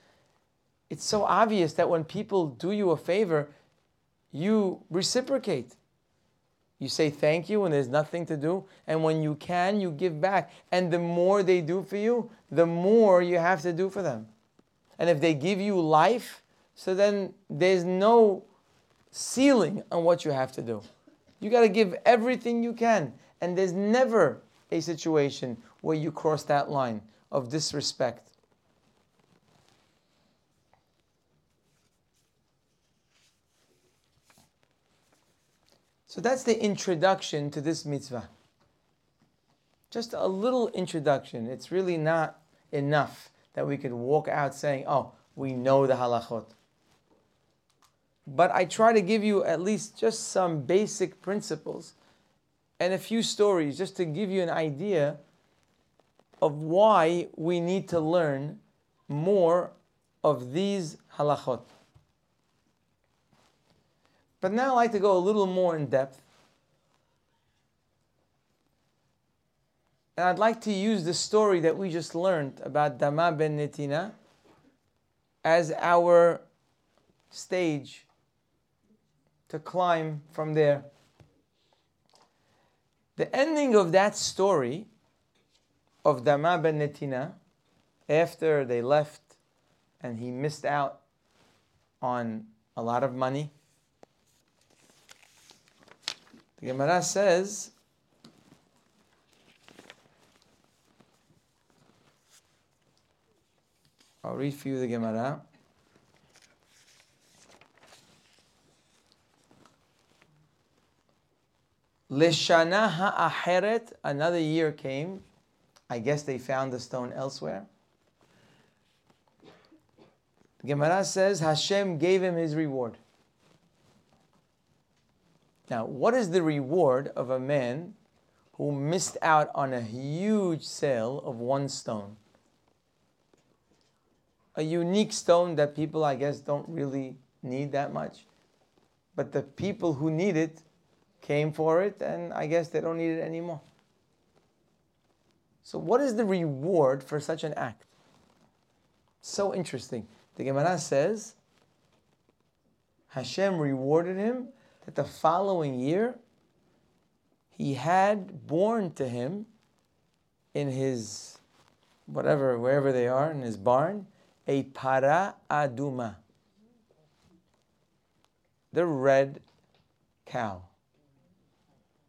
it's so obvious that when people do you a favor, you reciprocate. You say thank you when there's nothing to do, and when you can, you give back. And the more they do for you, the more you have to do for them. And if they give you life, so then there's no ceiling on what you have to do. You got to give everything you can, and there's never a situation where you cross that line of disrespect. So that's the introduction to this mitzvah. Just a little introduction. It's really not enough that we could walk out saying, oh, we know the halachot. But I try to give you at least just some basic principles and a few stories just to give you an idea of why we need to learn more of these halachot. But now I'd like to go a little more in depth. And I'd like to use the story that we just learned about Dama ben Netina as our stage to climb from there. The ending of that story of Dama ben Netina after they left and he missed out on a lot of money. The Gemara says, I'll read for you the Gemara. Leshana ha'acheret, another year came. I guess they found the stone elsewhere. Gemara says Hashem gave him his reward. Now, what is the reward of a man who missed out on a huge sale of one stone? A unique stone that people, I guess, don't really need that much. But the people who need it came for it, and I guess they don't need it anymore. So, what is the reward for such an act? So interesting. The Gemara says Hashem rewarded him that the following year he had born to him in his whatever, wherever they are, in his barn, a para aduma. The red cow.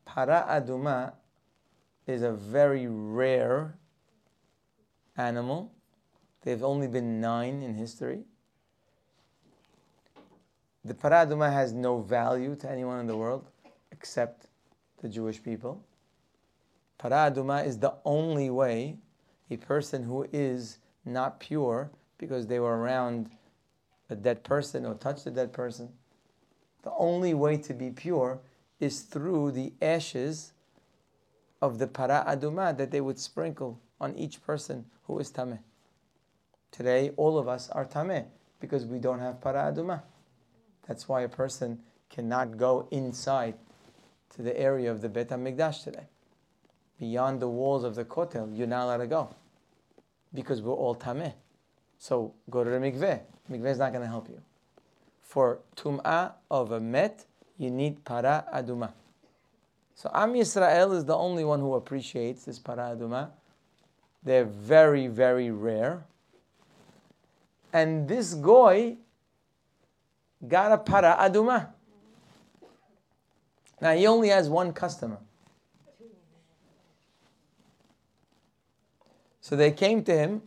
Para aduma is a very rare animal. They've only been nine in history. The paraduma has no value to anyone in the world except the Jewish people. Paraduma is the only way a person who is not pure because they were around a dead person or touched a dead person. The only way to be pure is through the ashes of the para aduma that they would sprinkle on each person who is tameh. Today, all of us are tameh because we don't have para aduma. That's why a person cannot go inside to the area of the Bet HaMikdash today. Beyond the walls of the Kotel, you're not allowed to go because we're all tameh. So go to the mikveh. Mikveh is not going to help you. For tum'ah of a met, you need para aduma. So Am Yisrael is the only one who appreciates this para aduma. They're very, very rare. And this goy got a para aduma. Now he only has one customer. So they came to him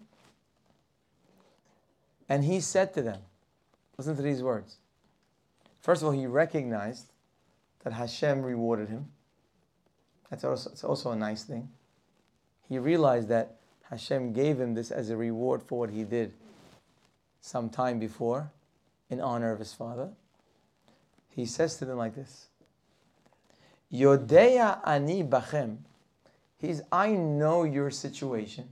and he said to them, listen to these words. First of all, he recognized that Hashem rewarded him. That's also, it's also a nice thing. He realized that Hashem gave him this as a reward for what he did some time before in honor of his father. He says to them like this Yodeya ani bachem. He's, I know your situation.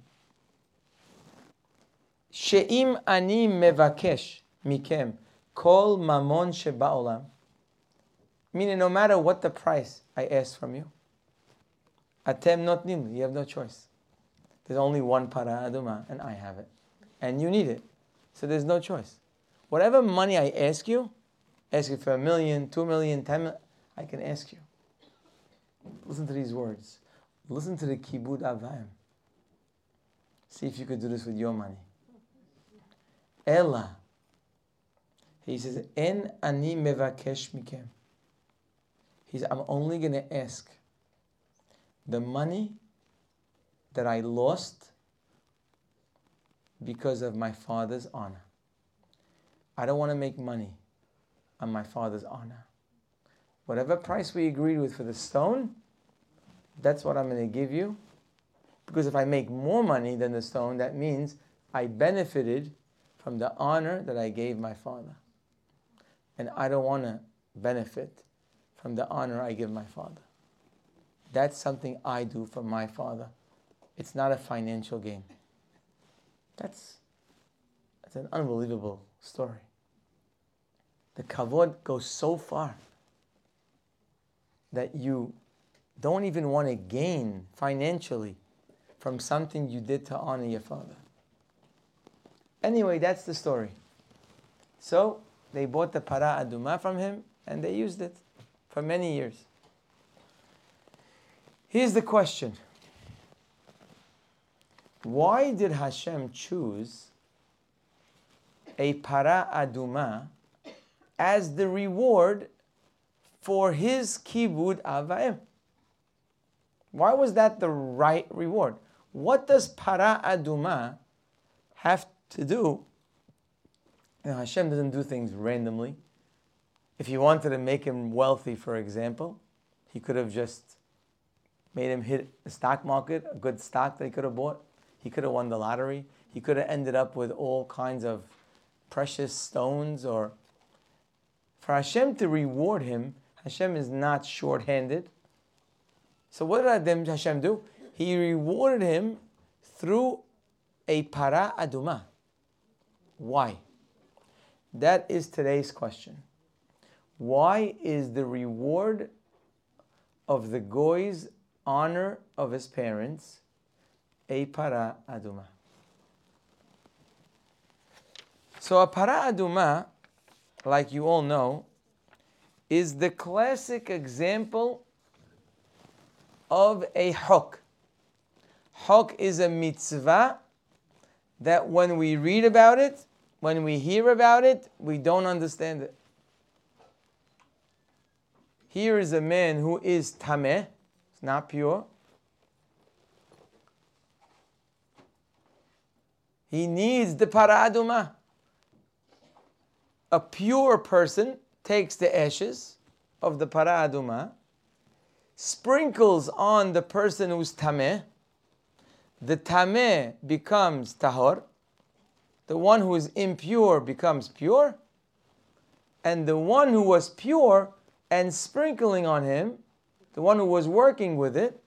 She'im ani mevakesh mikem kol mamon sheba'olam. Meaning, no matter what the price I ask from you, atem notnim, you have no choice. There's only one para aduma, and I have it. And you need it. So there's no choice. Whatever money I ask you, ask you for a million, two million, ten million, I can ask you. Listen to these words. Listen to the kibud avayim. See if you could do this with your money. Ella. He says, En ani mevakesh mikem. He says, I'm only going to ask the money that I lost because of my father's honor. I don't want to make money on my father's honor. Whatever price we agreed with for the stone, that's what I'm going to give you. Because if I make more money than the stone, that means I benefited from the honor that I gave my father. And I don't want to benefit from the honor I give my father. That's something I do for my father. It's not a financial gain. That's, that's an unbelievable story. The kavod goes so far that you don't even want to gain financially from something you did to honor your father. Anyway, that's the story. So they bought the para aduma from him and they used it for many years. Here's the question Why did Hashem choose a para aduma as the reward for his kibud avaim? Why was that the right reward? What does para aduma have to do. Hashem doesn't do things randomly. If he wanted to make him wealthy, for example, he could have just made him hit the stock market, a good stock that he could have bought. He could have won the lottery. He could have ended up with all kinds of precious stones or for Hashem to reward him, Hashem is not short-handed. So what did Hashem do? He rewarded him through a para aduma. Why? That is today's question. Why is the reward of the goy's honor of his parents a para aduma? So a para aduma, like you all know, is the classic example of a hok. Hok is a mitzvah that when we read about it, when we hear about it, we don't understand it. Here is a man who is tameh, not pure. He needs the paraduma. A pure person takes the ashes of the paraduma, sprinkles on the person who's tameh. The tameh becomes tahor. The one who is impure becomes pure. And the one who was pure and sprinkling on him, the one who was working with it,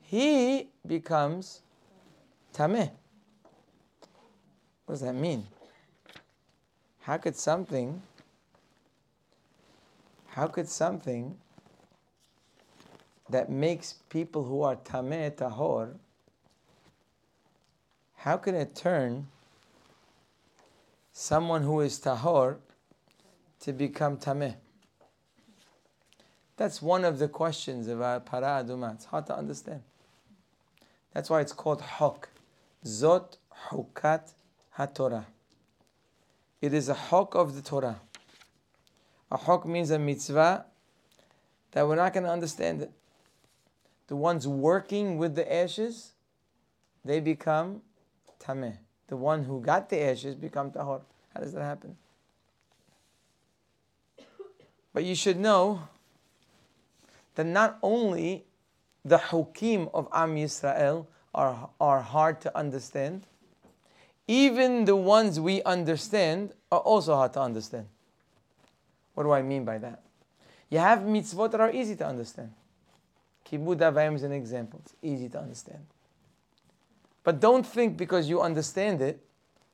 he becomes tameh. What does that mean? How could something, how could something that makes people who are tameh tahor, how can it turn someone who is tahor to become tameh? That's one of the questions about para aduma. It's hard to understand. That's why it's called hok. Zot hukat HaTorah. It is a hok of the Torah. A hok means a mitzvah that we're not going to understand it. The ones working with the ashes, they become tameh. The one who got the ashes become tahor. How does that happen? But you should know that not only the hukim of Am Yisrael are, are hard to understand, even the ones we understand are also hard to understand. What do I mean by that? You have mitzvot that are easy to understand. Kibud Avayim is an example. It's easy to understand. But don't think because you understand it,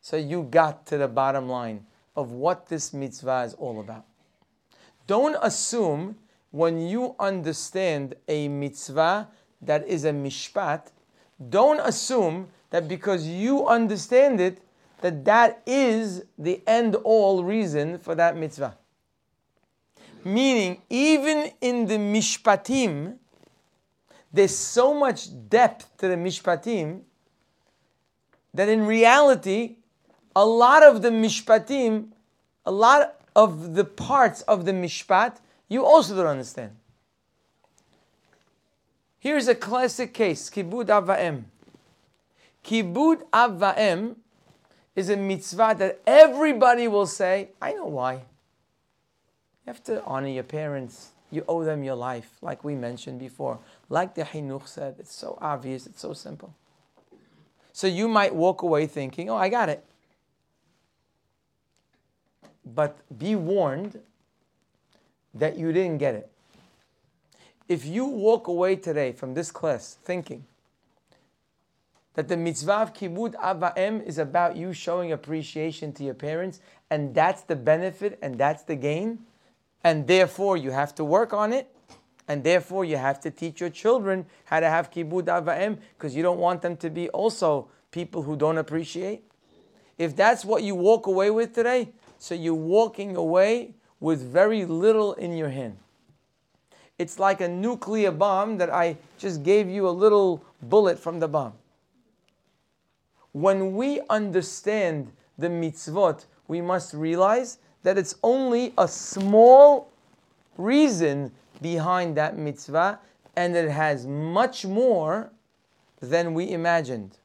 so you got to the bottom line of what this mitzvah is all about. Don't assume when you understand a mitzvah that is a mishpat, don't assume that because you understand it, that that is the end all reason for that mitzvah. Meaning, even in the mishpatim, there's so much depth to the mishpatim that in reality, a lot of the mishpatim, a lot of the parts of the mishpat, you also don't understand. Here's a classic case, kibud ava'em. Kibud Avvaem is a mitzvah that everybody will say, I know why. You have to honor your parents. You owe them your life, like we mentioned before. Like the Hinuch said, it's so obvious, it's so simple. So you might walk away thinking, oh, I got it. But be warned that you didn't get it. If you walk away today from this class thinking, that the mitzvah of kibud ava'em is about you showing appreciation to your parents, and that's the benefit and that's the gain, and therefore you have to work on it, and therefore you have to teach your children how to have kibud ava'em because you don't want them to be also people who don't appreciate. If that's what you walk away with today, so you're walking away with very little in your hand. It's like a nuclear bomb that I just gave you a little bullet from the bomb when we understand the mitzvot, we must realize that it's only a small reason behind that mitzvah and it has much more than we imagined.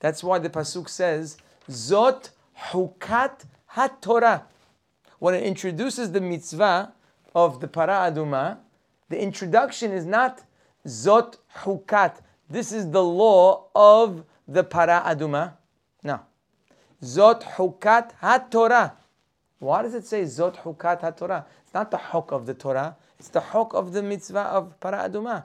That's why the Pasuk says, Zot hukat ha-Torah. When it introduces the mitzvah of the para aduma, the introduction is not Zot hukat, this is the law of the para aduma. No. Zot hukat ha-Torah. Why does it say Zot hukat ha-Torah? It's not the hok of the Torah. It's the hok of the mitzvah of para aduma.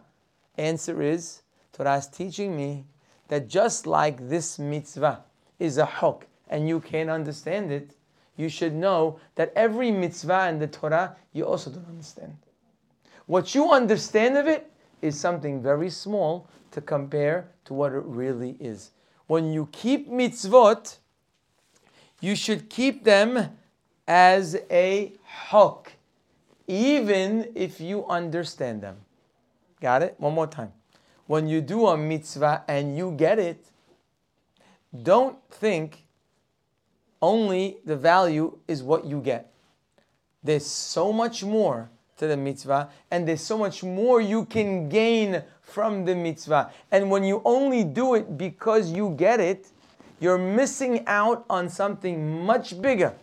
Answer is, Torah is teaching me that just like this mitzvah is a hok and you can't understand it, you should know that every mitzvah in the Torah you also don't understand. What you understand of it is something very small to compare to what it really is. When you keep mitzvot, you should keep them as a hok, even if you understand them. Got it? One more time. When you do a mitzvah and you get it, don't think only the value is what you get. There's so much more to the mitzvah, and there's so much more you can gain from the mitzvah. And when you only do it because you get it, you're missing out on something much bigger.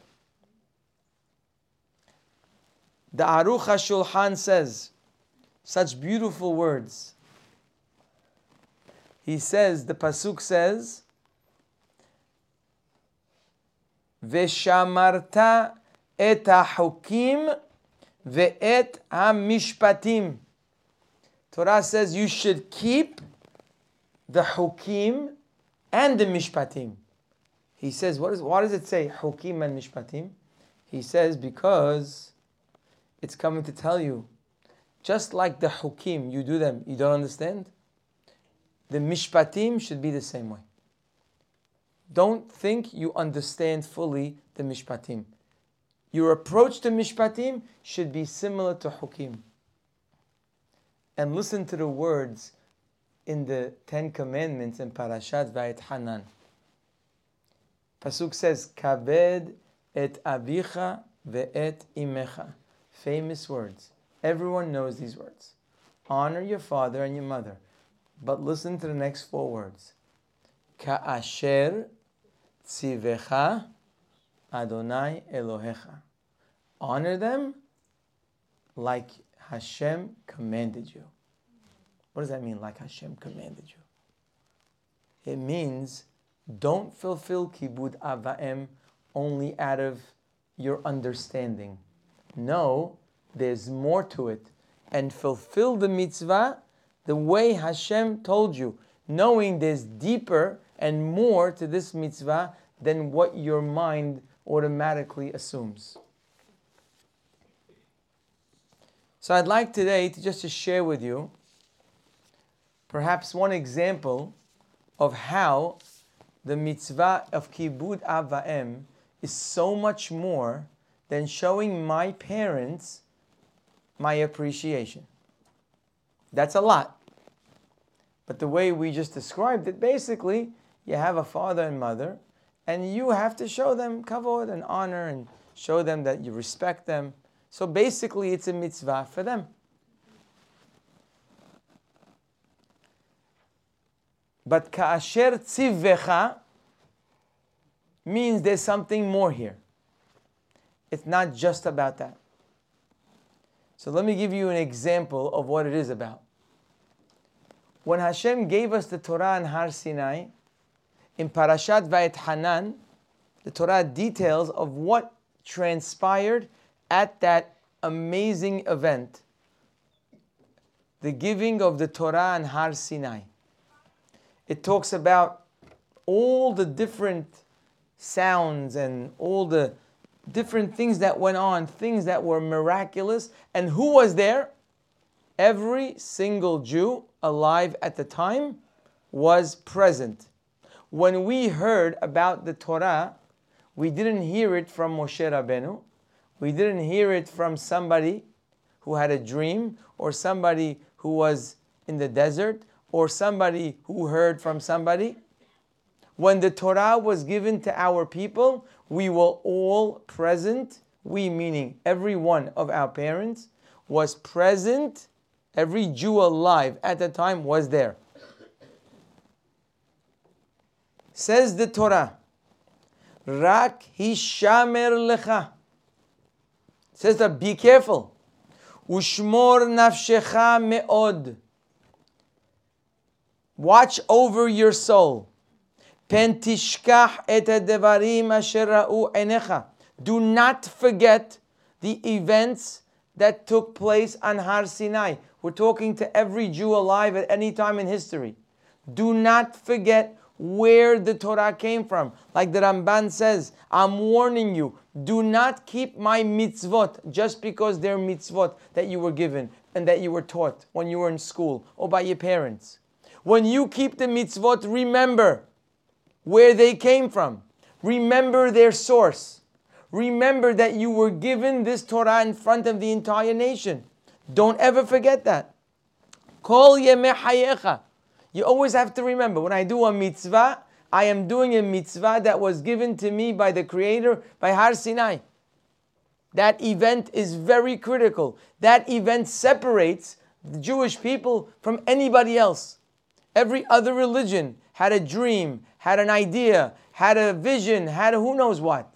The Aruch HaShulchan says such beautiful words. He says, the Pasuk says, Veshamarta et hachukim ve'et hamishpatim. Torah says you should keep the hukim and the mishpatim. He says, what, is, what does it say, hukim and mishpatim? He says, because it's coming to tell you, just like the hukim, you do them, you don't understand? The mishpatim should be the same way. Don't think you understand fully the mishpatim. Your approach to mishpatim should be similar to hukim. And listen to the words in the Ten Commandments in Parashat Va'et Pasuk says, Kabed et avicha ve'et imecha. Famous words. Everyone knows these words. Honor your father and your mother. But listen to the next four words. Ka'asher tzivecha Adonai Elohecha. Honor them like Hashem commanded you. What does that mean, like Hashem commanded you? It means don't fulfill kibud avaim only out of your understanding. No, there's more to it. And fulfill the mitzvah the way Hashem told you, knowing there's deeper and more to this mitzvah than what your mind automatically assumes. So I'd like today to just to share with you perhaps one example of how the mitzvah of kibud avaim is so much more than showing my parents my appreciation. That's a lot. But the way we just described it, basically, you have a father and mother, and you have to show them kavod and honor and show them that you respect them. So basically, it's a mitzvah for them. But ka'asher tzivvecha means there's something more here. It's not just about that. So let me give you an example of what it is about. When Hashem gave us the Torah in Har Sinai, in Parashat Va'et the Torah details of what transpired at that amazing event, the giving of the Torah and Har Sinai. It talks about all the different sounds and all the different things that went on, things that were miraculous. And who was there? Every single Jew alive at the time was present. When we heard about the Torah, we didn't hear it from Moshe Rabbeinu. We didn't hear it from somebody who had a dream or somebody who was in the desert or somebody who heard from somebody. When the Torah was given to our people, we were all present. We, meaning every one of our parents, was present. Every Jew alive at the time was there. Says the Torah, Rak hishamer lecha says that be careful. Ushmor nafshecha me'od. Watch over your soul. Pen tishkach et devarim asher ra'u enecha. Do not forget the events that took place on Har Sinai. We're talking to every Jew alive at any time in history. Do not forget where the Torah came from. Like the Ramban says, I'm warning you, do not keep my mitzvot just because they're mitzvot that you were given and that you were taught when you were in school or by your parents. When you keep the mitzvot, remember where they came from. Remember their source. Remember that you were given this Torah in front of the entire nation. Don't ever forget that. Kol hayecha. You always have to remember when I do a mitzvah, I am doing a mitzvah that was given to me by the Creator by Har Sinai. That event is very critical. That event separates the Jewish people from anybody else. Every other religion had a dream, had an idea, had a vision, had a who knows what.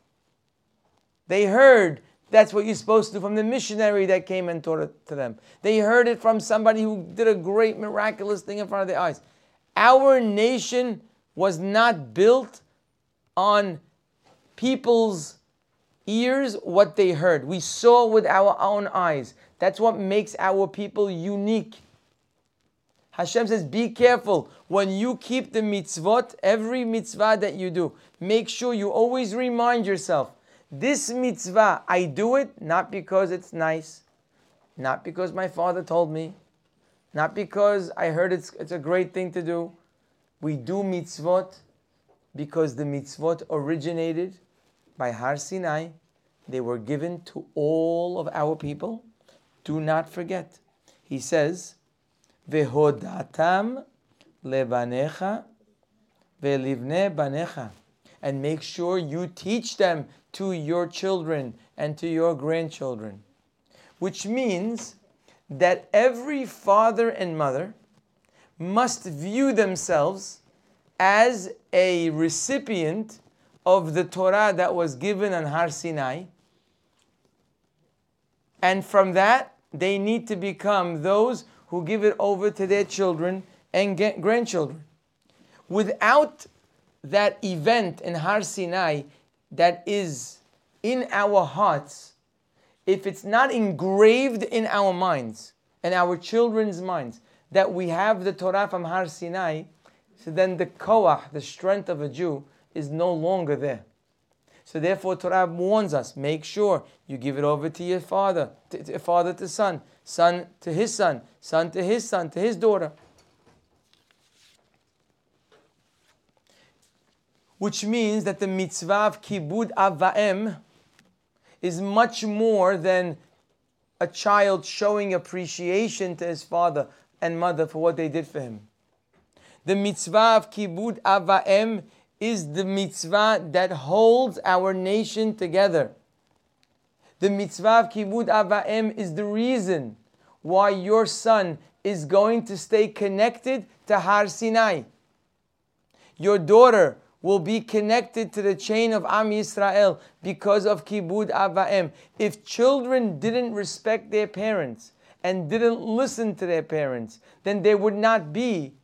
They heard that's what you're supposed to do from the missionary that came and taught it to them. They heard it from somebody who did a great miraculous thing in front of their eyes. Our nation was not built on people's ears what they heard. We saw with our own eyes. That's what makes our people unique. Hashem says, be careful. When you keep the mitzvot, every mitzvah that you do, make sure you always remind yourself this mitzvah, I do it not because it's nice, not because my father told me, not because I heard it's, it's a great thing to do. We do mitzvot because the mitzvot originated by Har Sinai. They were given to all of our people. Do not forget. He says, Vehodatam lebanecha velivne banecha. And make sure you teach them to your children and to your grandchildren. Which means that every father and mother must view themselves as a recipient of the Torah that was given on Har Sinai. And from that, they need to become those who give it over to their children and grandchildren. Without that event in Har Sinai, that is in our hearts, if it's not engraved in our minds and our children's minds that we have the Torah from Har Sinai, so then the koach, the strength of a Jew, is no longer there. So therefore, Torah warns us: make sure you give it over to your father, to, to father to son, son to his son, son to his son, to his daughter. Which means that the mitzvah of kibud avaim is much more than a child showing appreciation to his father and mother for what they did for him. The mitzvah of kibud avaim is the mitzvah that holds our nation together. The mitzvah of kibud avaim is the reason why your son is going to stay connected to Har Sinai. Your daughter will be connected to the chain of Am Yisrael because of Kibud Avaim. If children didn't respect their parents and didn't listen to their parents, then there would not be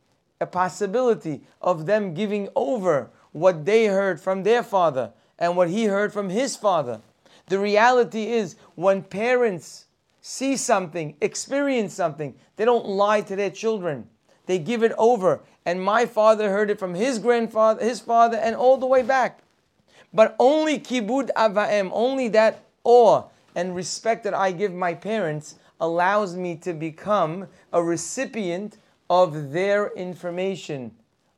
a possibility of them giving over what they heard from their father and what he heard from his father. The reality is, when parents see something, experience something, they don't lie to their children. They give it over and my father heard it from his grandfather, his father, and all the way back. But only kibud avaim, only that awe and respect that I give my parents allows me to become a recipient of their information,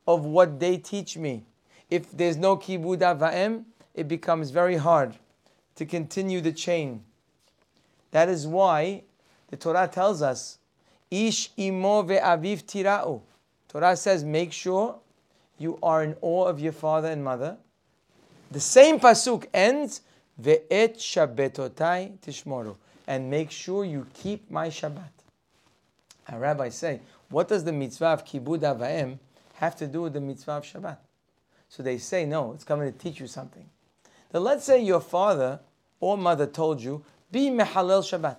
of what they teach me. If there's no kibud avaim, it becomes very hard to continue the chain. That is why the Torah tells us, Ish imo ve'aviv tira'u. Torah says, make sure you are in awe of your father and mother. The same pasuk ends, ve'et shabbatotai tishmoru, and make sure you keep my Shabbat. And rabbis say, what does the mitzvah of kibud avaim have to do with the mitzvah of Shabbat? So they say, no, it's coming to teach you something. Then let's say your father or mother told you, be mehalel Shabbat.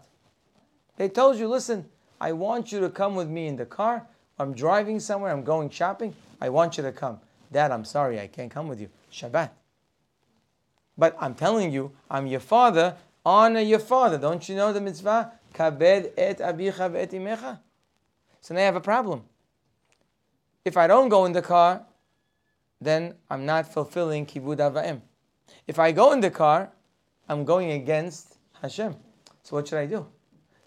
They told you, listen, I want you to come with me in the car I'm driving somewhere, I'm going shopping, I want you to come. Dad, I'm sorry, I can't come with you. Shabbat. But I'm telling you, I'm your father, honor your father. Don't you know the mitzvah? Kabed et abicha et imecha. So now I have a problem. If I don't go in the car, then I'm not fulfilling kibud avaim. If I go in the car, I'm going against Hashem. So what should I do?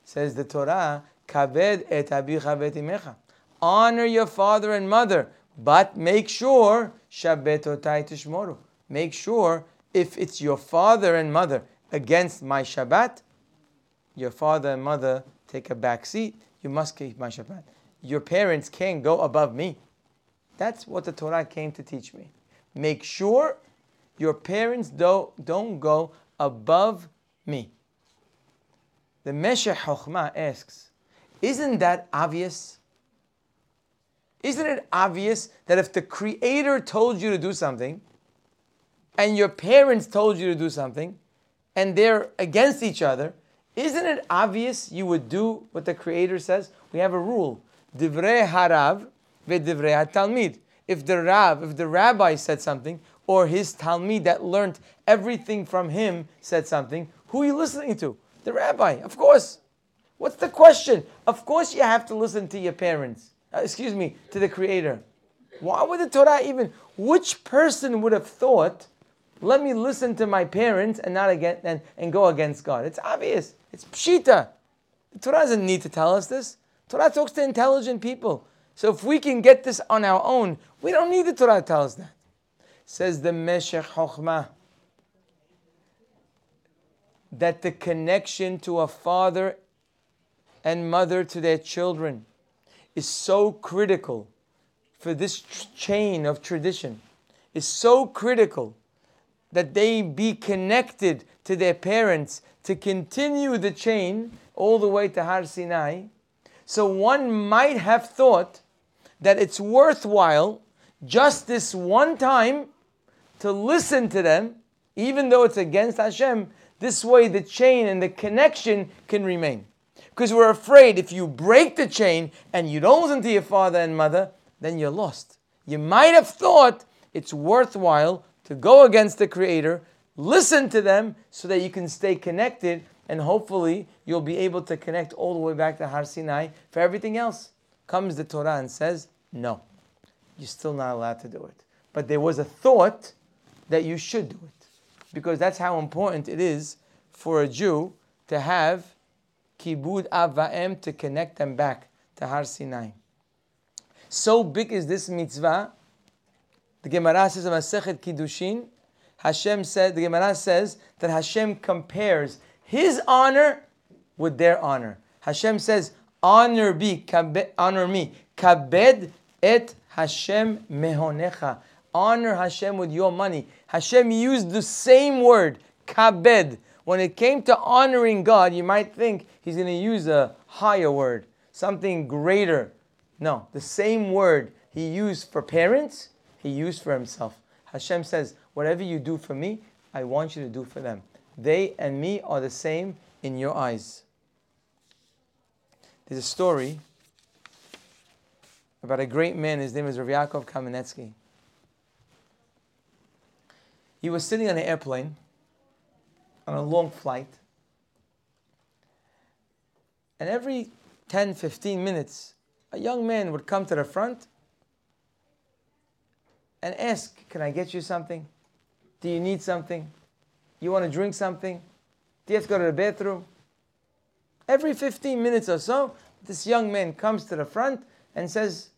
Says the Torah, kabed et abicha et imecha honor your father and mother, but make sure Shabbatotai Tishmoru. Make sure if it's your father and mother against my Shabbat, your father and mother take a back seat. You must keep my Shabbat. Your parents can't go above me. That's what the Torah came to teach me. Make sure your parents don't, don't go above me. The Meshech Chochmah asks, Isn't that obvious? Isn't it obvious that if the Creator told you to do something, and your parents told you to do something, and they're against each other, isn't it obvious you would do what the Creator says? We have a rule: divrei harav v'divrei talmid. If the rav, if the rabbi said something, or his talmid that learned everything from him said something, who are you listening to? The rabbi, of course. What's the question? Of course, you have to listen to your parents. Uh, excuse me, to the Creator. Why would the Torah even? Which person would have thought let me listen to my parents and not against and, and go against God. It's obvious. It's pshita. The Torah doesn't need to tell us this. Torah talks to intelligent people. So if we can get this on our own, we don't need the Torah to tell us that. Says the Meshech Chochmah that the connection to a father and mother to their children is so critical for this chain of tradition, is so critical that they be connected to their parents to continue the chain all the way to Har Sinai. So one might have thought that it's worthwhile just this one time to listen to them, even though it's against Hashem. This way, the chain and the connection can remain. Because we're afraid if you break the chain and you don't listen to your father and mother, then you're lost. You might have thought it's worthwhile to go against the Creator, listen to them so that you can stay connected, and hopefully you'll be able to connect all the way back to Har Sinai. For everything else, comes the Torah and says, no, you're still not allowed to do it. But there was a thought that you should do it. Because that's how important it is for a Jew to have kibud avaim to connect them back to Har Sinai. So big is this mitzvah the Gemara says in Masechet Kiddushin, Hashem said, the Gemara says that Hashem compares his honor with their honor. Hashem says, honor be, honor me, kabed et Hashem mehonecha. Honor Hashem with your money. Hashem used the same word, kabed. When it came to honoring God, you might think he's going to use a higher word, something greater. No, the same word he used for parents, he used for himself. Hashem says, Whatever you do for me, I want you to do for them. They and me are the same in your eyes. There's a story about a great man. His name is Rav Yaakov Kamenetsky. He was sitting on an airplane on a long flight. And every 10, 15 minutes, a young man would come to the front and ask, Can I get you something? Do you need something? You want to drink something? Do you have to go to the bathroom? Every 15 minutes or so, this young man comes to the front and says,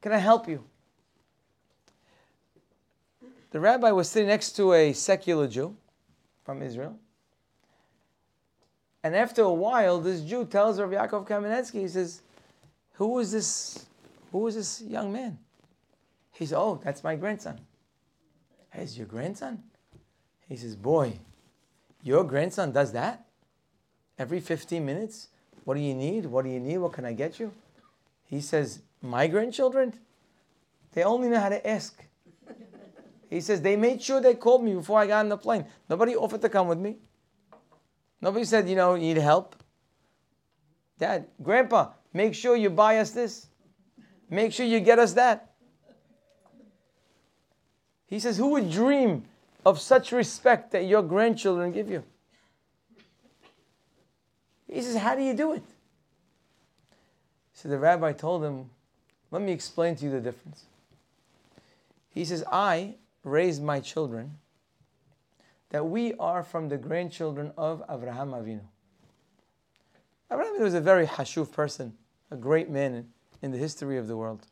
Can I help you? The rabbi was sitting next to a secular Jew from Israel. And after a while, this Jew tells Rav Yaakov Kamenetsky, he says, Who is this? Who is this young man? He says, Oh, that's my grandson. Is your grandson? He says, Boy, your grandson does that? Every 15 minutes? What do you need? What do you need? What can I get you? He says, My grandchildren? They only know how to ask. He says, They made sure they called me before I got on the plane. Nobody offered to come with me. Nobody said, You know, you need help. Dad, Grandpa, make sure you buy us this. Make sure you get us that. He says, Who would dream of such respect that your grandchildren give you? He says, How do you do it? So the rabbi told him, Let me explain to you the difference. He says, I raised my children that we are from the grandchildren of Avraham Avinu. Avraham Avinu was a very hashuv person, a great man in the history of the world.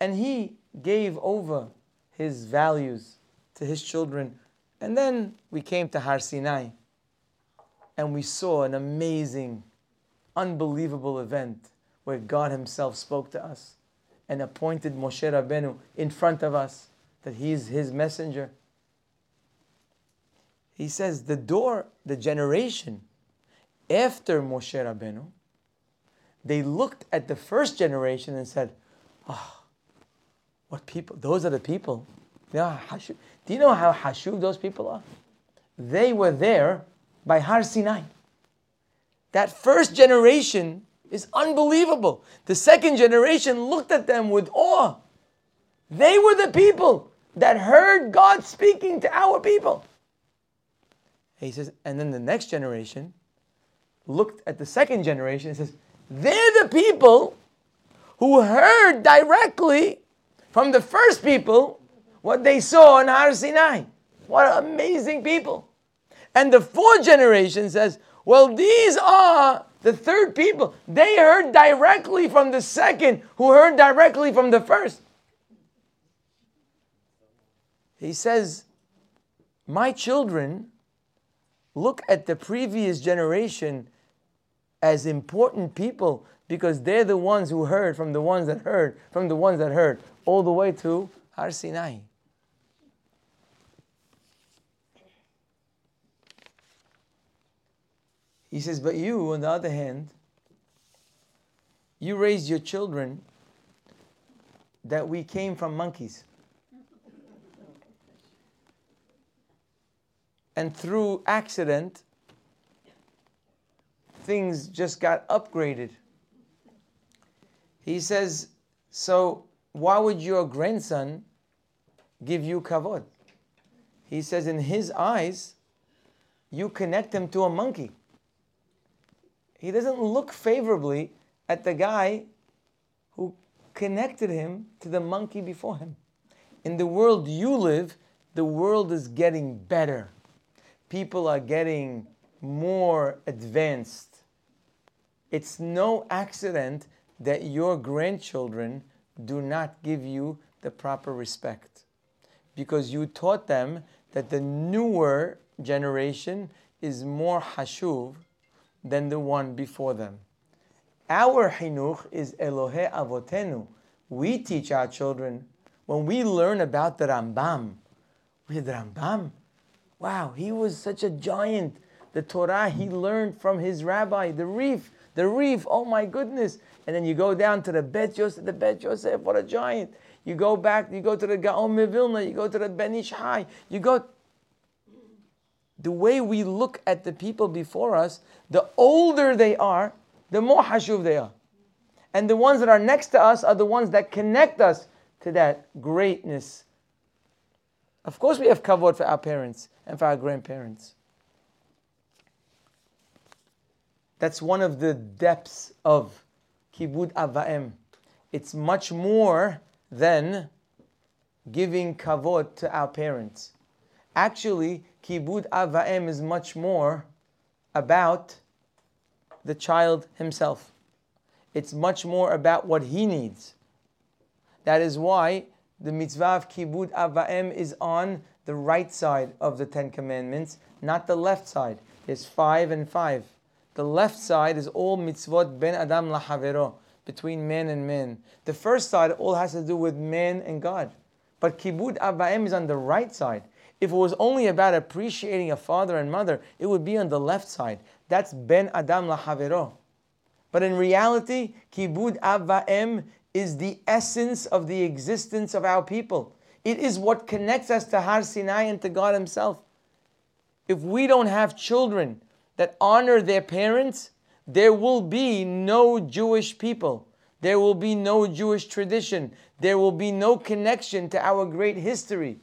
And he gave over his values to his children. And then we came to Har Sinai and we saw an amazing, unbelievable event where God Himself spoke to us and appointed Moshe Rabbeinu in front of us that He's His messenger. He says the door, the generation after Moshe Rabbeinu, they looked at the first generation and said, Oh, what people, those are the people. You know hashu, do you know how hashuv those people are? They were there by Har Sinai. That first generation is unbelievable. The second generation looked at them with awe. They were the people that heard God speaking to our people. He says, and then the next generation looked at the second generation and says, they're the people who heard directly from the first people what they saw in Har Sinai. What amazing people. And the fourth generation says, well, these are the third people. They heard directly from the second, who heard directly from the first. He says, My children look at the previous generation as important people because they're the ones who heard from the ones that heard, from the ones that heard, all the way to Har Sinai. He says, But you, on the other hand, you raised your children that we came from monkeys. And through accident, things just got upgraded. He says, So why would your grandson give you kavod? He says, In his eyes, you connect him to a monkey he doesn't look favorably at the guy who connected him to the monkey before him. In the world you live, the world is getting better. People are getting more advanced. It's no accident that your grandchildren do not give you the proper respect because you taught them that the newer generation is more hashuv than the one before them. Our hinuch is Elohe Avotenu. We teach our children when we learn about the Rambam. We the Rambam. Wow, he was such a giant. The Torah he learned from his rabbi, the Rif, the Rif. Oh my goodness! And then you go down to the Bet Yosef, the Bet Yosef. What a giant! You go back, you go to the Gaon Vilna, you go to the Ben Ish Hai, you go the way we look at the people before us, the older they are, the more hashuv they are. And the ones that are next to us are the ones that connect us to that greatness. Of course, we have kavod for our parents and for our grandparents. That's one of the depths of kibud avaim. It's much more than giving kavod to our parents. Actually, Kibud Avaim is much more about the child himself. It's much more about what he needs. That is why the mitzvah of Kibud Avaim is on the right side of the Ten Commandments, not the left side. There's five and five. The left side is all mitzvot ben adam lahavero, between man and man. The first side all has to do with man and God. But Kibud Avaim is on the right side. If it was only about appreciating a father and mother, it would be on the left side. That's ben adam lahavero. But in reality, kibud avaim is the essence of the existence of our people. It is what connects us to Har Sinai and to God Himself. If we don't have children that honor their parents, there will be no Jewish people. There will be no Jewish tradition. There will be no connection to our great history.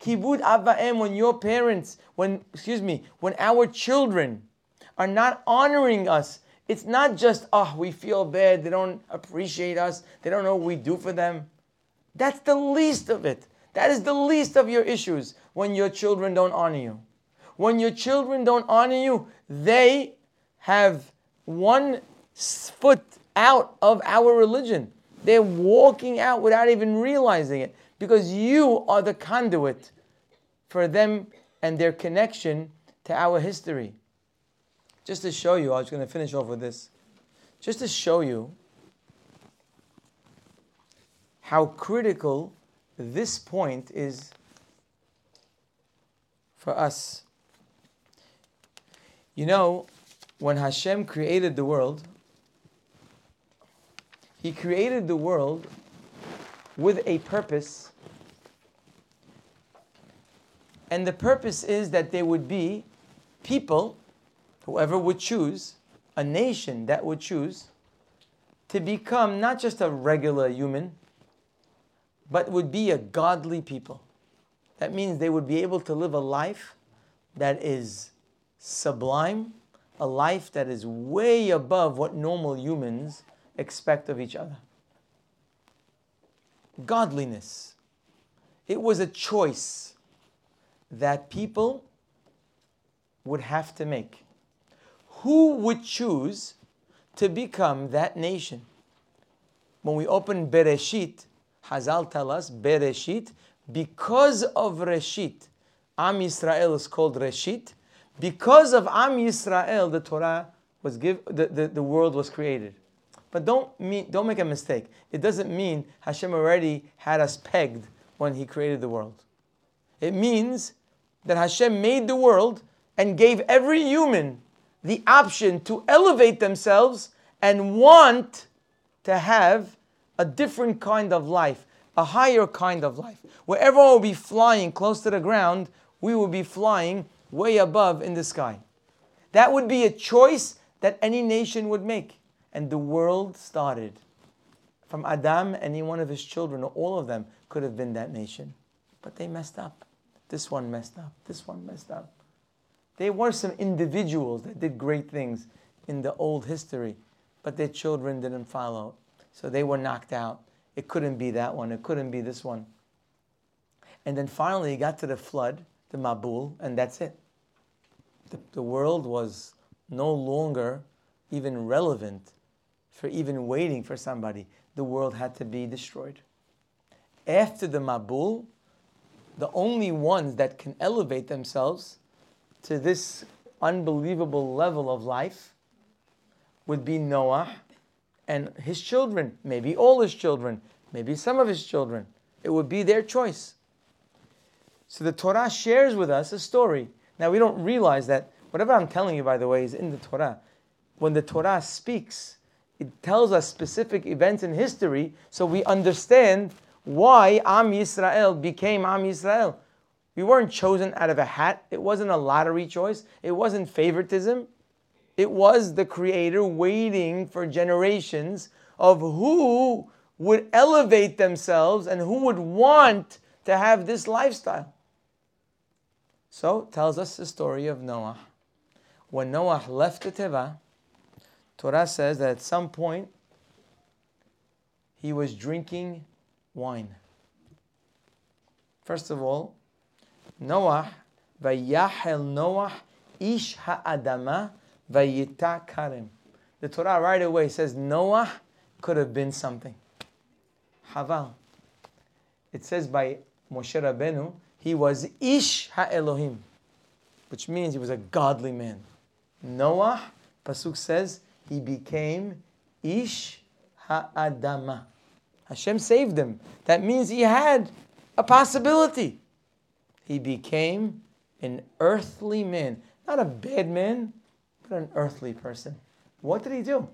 Kibud Avaim, when your parents, when, excuse me, when our children are not honoring us, it's not just, oh, we feel bad, they don't appreciate us, they don't know what we do for them. That's the least of it. That is the least of your issues when your children don't honor you. When your children don't honor you, they have one foot out of our religion. They're walking out without even realizing it because you are the conduit for them and their connection to our history. Just to show you, I was going to finish off with this. Just to show you how critical this point is for us. You know, when Hashem created the world, He created the world with a purpose. And the purpose is that there would be people, whoever would choose, a nation that would choose, to become not just a regular human, but would be a godly people. That means they would be able to live a life that is sublime, a life that is way above what normal humans expect of each other. Godliness. It was a choice that people would have to make. Who would choose to become that nation? When we open Bereshit, Hazal tell us, Bereshit, because of Reshit, Am Yisrael is called Reshit. Because of Am Yisrael, the Torah was give, the, the, the world was created. But don't mean, don't make a mistake. It doesn't mean Hashem already had us pegged when He created the world. It means that Hashem made the world and gave every human the option to elevate themselves and want to have a different kind of life, a higher kind of life. Where everyone will be flying close to the ground, we will be flying way above in the sky. That would be a choice that any nation would make. And the world started. From Adam, any one of his children, or all of them, could have been that nation. But they messed up. This one messed up. This one messed up. There were some individuals that did great things in the old history, but their children didn't follow. So they were knocked out. It couldn't be that one. It couldn't be this one. And then finally, he got to the flood, the Mabul, and that's it. The, the world was no longer even relevant for even waiting for somebody. The world had to be destroyed. After the Mabul, the only ones that can elevate themselves to this unbelievable level of life would be Noah and his children, maybe all his children, maybe some of his children. It would be their choice. So the Torah shares with us a story. Now we don't realize that whatever I'm telling you, by the way, is in the Torah. When the Torah speaks, it tells us specific events in history so we understand why Am Yisrael became Am Yisrael. We weren't chosen out of a hat. It wasn't a lottery choice. It wasn't favoritism. It was the Creator waiting for generations of who would elevate themselves and who would want to have this lifestyle. So, tells us the story of Noah. When Noah left the Teva, Torah says that at some point he was drinking wine. First of all, Noah, Vayahel Noah, Ish Ha'adama, Vayita Karim. The Torah right away says Noah could have been something. Haval. It says by Moshe Rabbeinu, he was Ish HaElohim, which means he was a godly man. Noah, Pasuk says, he became Ish HaAdama. Hashem saved him. That means he had a possibility. He became an earthly man. Not a bad man, but an earthly person. What did he do?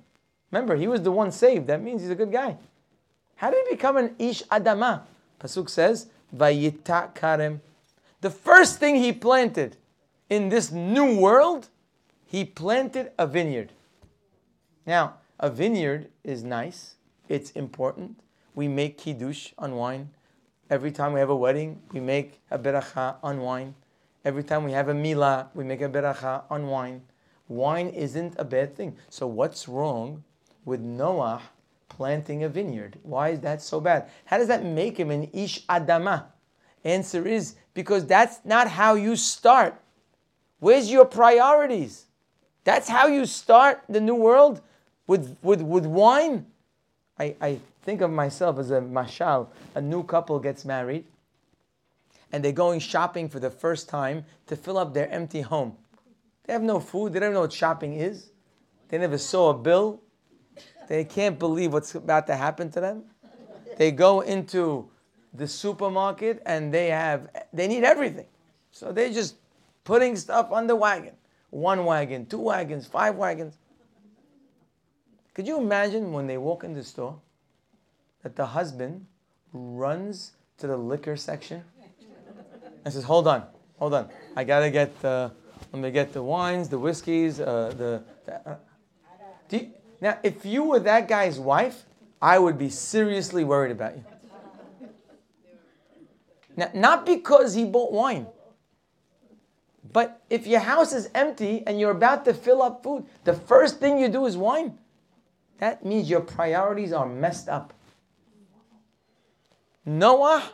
Remember, he was the one saved. That means he's a good guy. How did he become an Ish Adama? Pasuk says, Vayita. The first thing he planted in this new world, he planted a vineyard. Now, a vineyard is nice, it's important. We make kiddush on wine. Every time we have a wedding, we make a beracha on wine. Every time we have a milah, we make a beracha on wine. Wine isn't a bad thing. So what's wrong with Noah planting a vineyard? Why is that so bad? How does that make him an ish adama? Answer is because that's not how you start. Where's your priorities? That's how you start the new world with, with, with wine. I, I think of myself as a mashal. A new couple gets married, and they're going shopping for the first time to fill up their empty home. They have no food, they don't know what shopping is. They never saw a bill. They can't believe what's about to happen to them. They go into the supermarket and they have they need everything. So they're just putting stuff on the wagon. One wagon, two wagons, five wagons. Could you imagine when they walk in the store that the husband runs to the liquor section and says, "Hold on, hold on, I gotta get the, let me get the wines, the whiskeys, uh, the." the uh. You, now, if you were that guy's wife, I would be seriously worried about you. Now, not because he bought wine, but if your house is empty and you're about to fill up food, the first thing you do is wine. That means your priorities are messed up. Noah,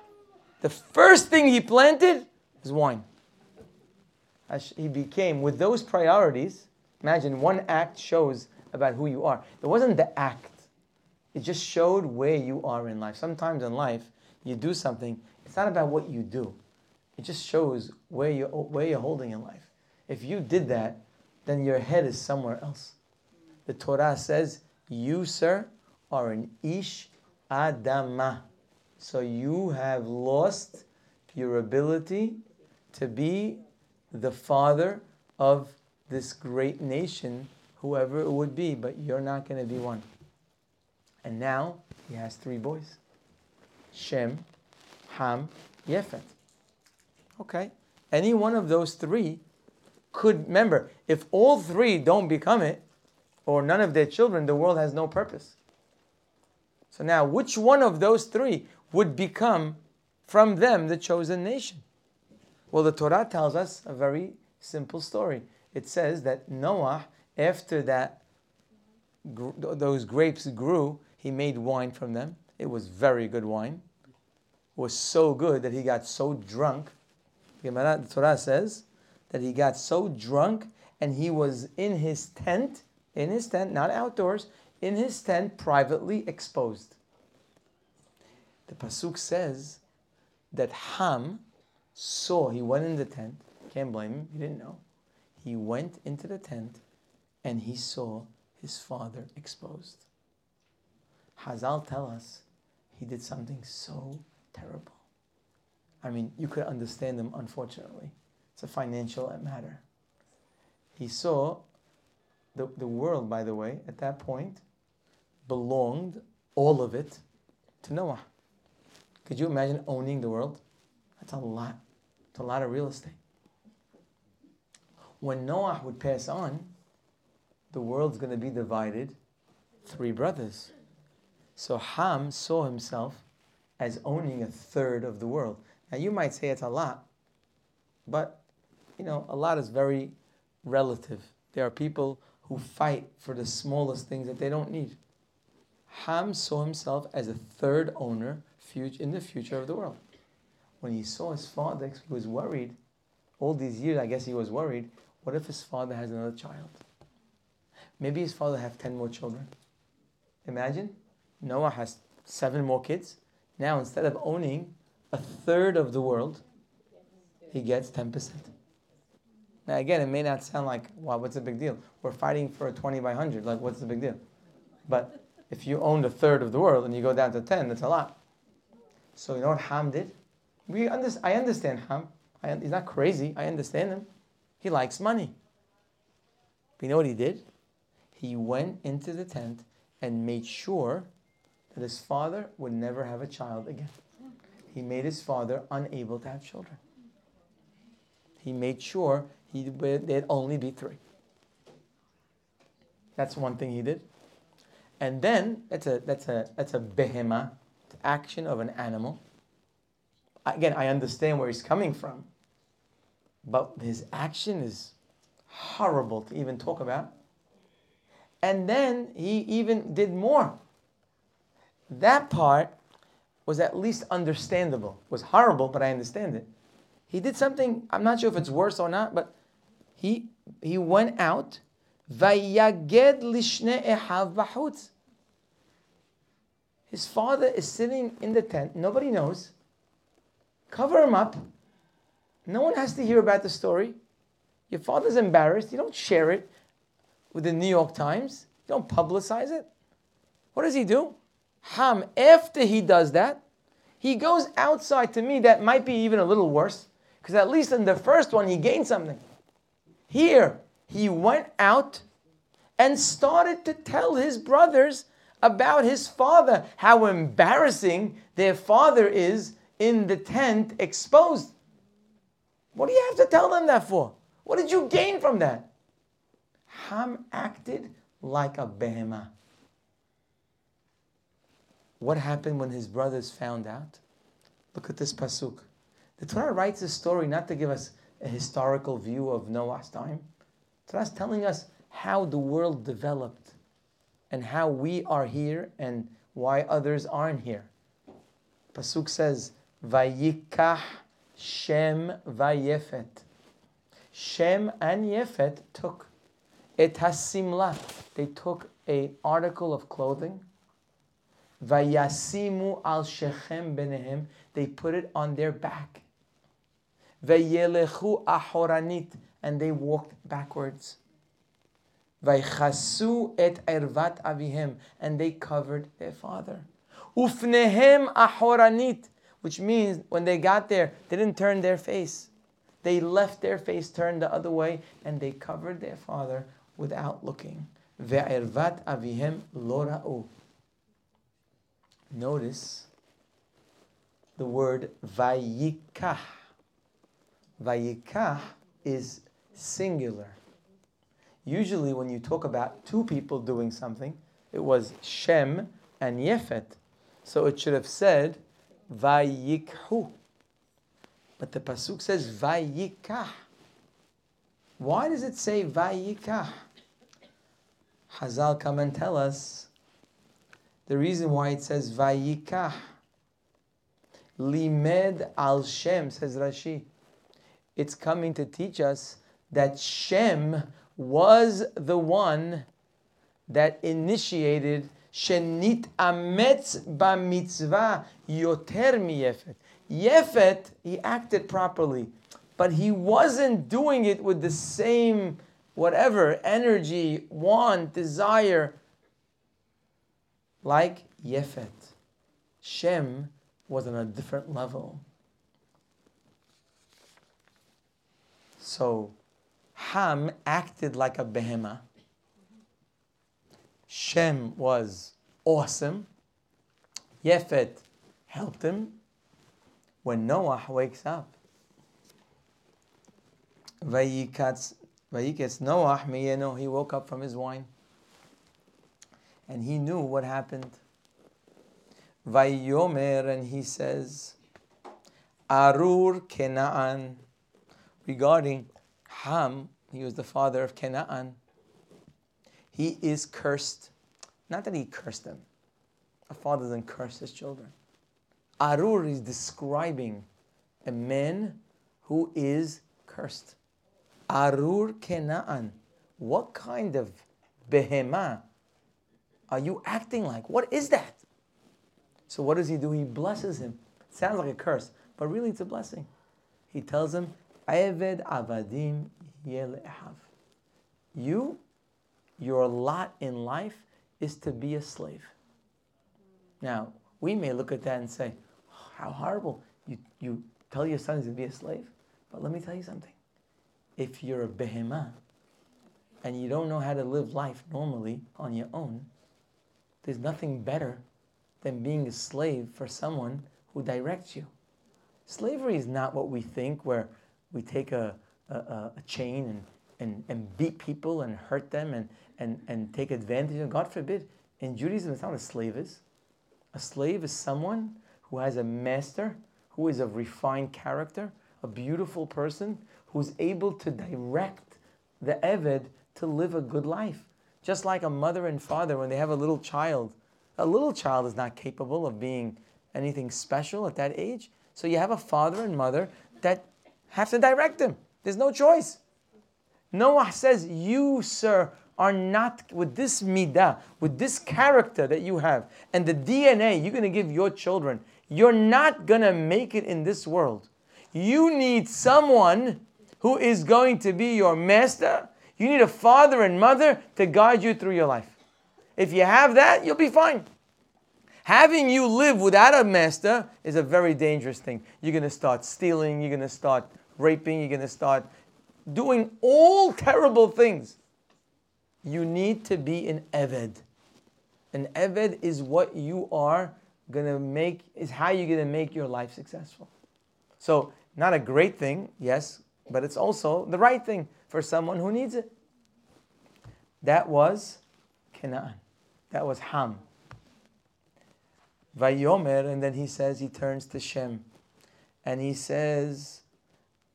the first thing he planted is wine. He became, with those priorities, imagine one act shows about who you are. It wasn't the act, it just showed where you are in life. Sometimes in life, you do something, it's not about what you do, it just shows where you're, where you're holding in life. If you did that, then your head is somewhere else. The Torah says, You, sir, are an Ish Adama. So you have lost your ability to be the father of this great nation, whoever it would be, but you're not going to be one. And now he has three boys Shem, Ham, Yefet. Okay. Any one of those three could, remember, if all three don't become it, or none of their children, the world has no purpose. So now, which one of those three would become from them the chosen nation? Well, the Torah tells us a very simple story. It says that Noah, after that those grapes grew, he made wine from them. It was very good wine. It was so good that he got so drunk. The Torah says that he got so drunk and he was in his tent, in his tent, not outdoors, in his tent, privately exposed. The Pasuk says that Ham saw, he went in the tent, can't blame him, he didn't know. He went into the tent and he saw his father exposed. Hazal tell us he did something so terrible. I mean, you could understand him, unfortunately. It's a financial matter. He saw the, the world, by the way, at that point, belonged, all of it, to Noah. Could you imagine owning the world? That's a lot. It's a lot of real estate. When Noah would pass on, the world's going to be divided three brothers. So Ham saw himself as owning a third of the world. Now you might say it's a lot, but you know, a lot is very relative. There are people who fight for the smallest things that they don't need. Ham saw himself as a third owner in the future of the world. When he saw his father, he was worried. All these years, I guess he was worried. What if his father has another child? Maybe his father have 10 more children. Imagine Noah has seven more kids. Now, instead of owning a third of the world, he gets 10%. Now, again, it may not sound like, wow, what's the big deal? We're fighting for a 20 by 100. Like, what's the big deal? But if you owned a third of the world and you go down to 10, that's a lot. So, you know what Ham did? We under, I understand Ham. I, he's not crazy. I understand him. He likes money. But you know what he did? He went into the tent and made sure that his father would never have a child again. He made his father unable to have children. He made sure he, would, there'd only be three. That's one thing he did. And then that's a that's a that's a behema, action of an animal. Again, I understand where he's coming from, but his action is horrible to even talk about. And then he even did more. That part was at least understandable. It was horrible, but I understand it. He did something, I'm not sure if it's worse or not, but he he went out. Lishne. His father is sitting in the tent. Nobody knows. Cover him up No one has to hear about the story. Your father's embarrassed. You don't share it with the New York Times. You don't publicize it. What does he do? Ham, after he does that, he goes outside to me. That might be even a little worse. Because at least in the first one, he gained something. Here, he went out and started to tell his brothers about his father, how embarrassing their father is in the tent exposed. What do you have to tell them that for? What did you gain from that? Ham acted like a behemah. What happened when his brothers found out? Look at this pasuk. The Torah writes a story not to give us a historical view of Noah's time. The is telling us how the world developed and how we are here and why others aren't here. Pasuk says, Vayikah Shem Vayefet. Shem and Yefet took et hasimla. They took a article of clothing. Vayasimu al shechem benehem. They put it on their back. Vayelechu ahoranit. And they walked backwards. Vaychasu et ervat avihem. And they covered their father. Ufnehem ahoranit. Which means when they got there, they didn't turn their face. They left their face turned the other way and they covered their father without looking. Ve'ervat avihem lora'u. Notice the word vayikah. Vayikah is singular. Usually, when you talk about two people doing something, it was Shem and Yefet. So it should have said Vayikhu. But the Pasuk says Vayikah. Why does it say Vayikah? Hazal come and tell us the reason why it says Vayikah. Limed al Shem, says Rashi. It's coming to teach us that Shem was the one that initiated Shenit ametz b'mitzvah yoter miyefet. Yefet, he acted properly, but he wasn't doing it with the same whatever energy, want, desire like Yefet. Shem was on a different level. So Ham acted like a behemah. Shem was awesome. Yefet helped him. When Noah wakes up, Vayikatz Noah he woke up from his wine. And he knew what happened. Vayomer, and he says, Arur Kenaan, regarding Ham, he was the father of Kenaan. He is cursed. Not that he cursed them. A father doesn't curse his children. Arur is describing a man who is cursed. Arur Kenaan. What kind of behemah are you acting like? What is that? So what does he do? He blesses him. Sounds like a curse, but really it's a blessing. He tells him, Eved avadim. You your lot in life is to be a slave. Now, we may look at that and say, oh, how horrible. You, you tell your sons to be a slave. But let me tell you something. If you're a behemoth and you don't know how to live life normally on your own, there's nothing better than being a slave for someone who directs you. Slavery is not what we think, where we take a, a, a chain and, and, and beat people and hurt them and, and, and take advantage of. God forbid. In Judaism, it's not a slave is. A slave is someone who has a master, who is of refined character, a beautiful person, who's able to direct the Eved to live a good life. Just like a mother and father, when they have a little child, a little child is not capable of being anything special at that age. So you have a father and mother that have to direct them. There's no choice. Noah says, You, sir, are not with this midah, with this character that you have, and the DNA you're going to give your children, you're not going to make it in this world. You need someone who is going to be your master. You need a father and mother to guide you through your life. If you have that, you'll be fine. Having you live without a master is a very dangerous thing. You're going to start stealing, you're going to start raping, you're going to start doing all terrible things. You need to be an Eved. An Eved is what you are going to make, is how you're going to make your life successful. So, not a great thing, yes, but it's also the right thing for someone who needs it. That was Canaan. That was Ham. Vayomer, and then he says, he turns to Shem. And he says,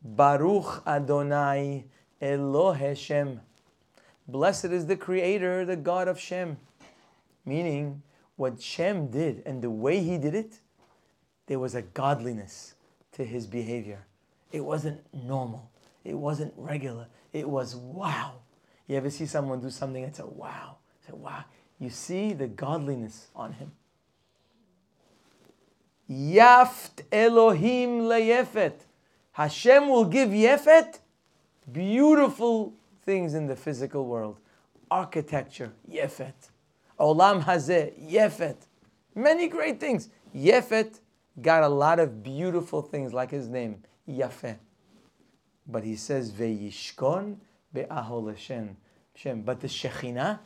Baruch Adonai Elohe Shem. Blessed is the creator, the God of Shem. Meaning, what Shem did and the way he did it, there was a godliness to his behavior. It wasn't normal. It wasn't regular. It was wow. You ever see someone do something and say, wow? Say, wow. You see the godliness on him. Yaft Elohim leyefet. Hashem will give Yefet beautiful things in the physical world. Architecture, Yefet. Olam Hazeh, Yefet. Many great things. Yefet got a lot of beautiful things like his name, Yafeh. But he says, Ve'yishkon be'ahol Hashem. But the Shekhinah,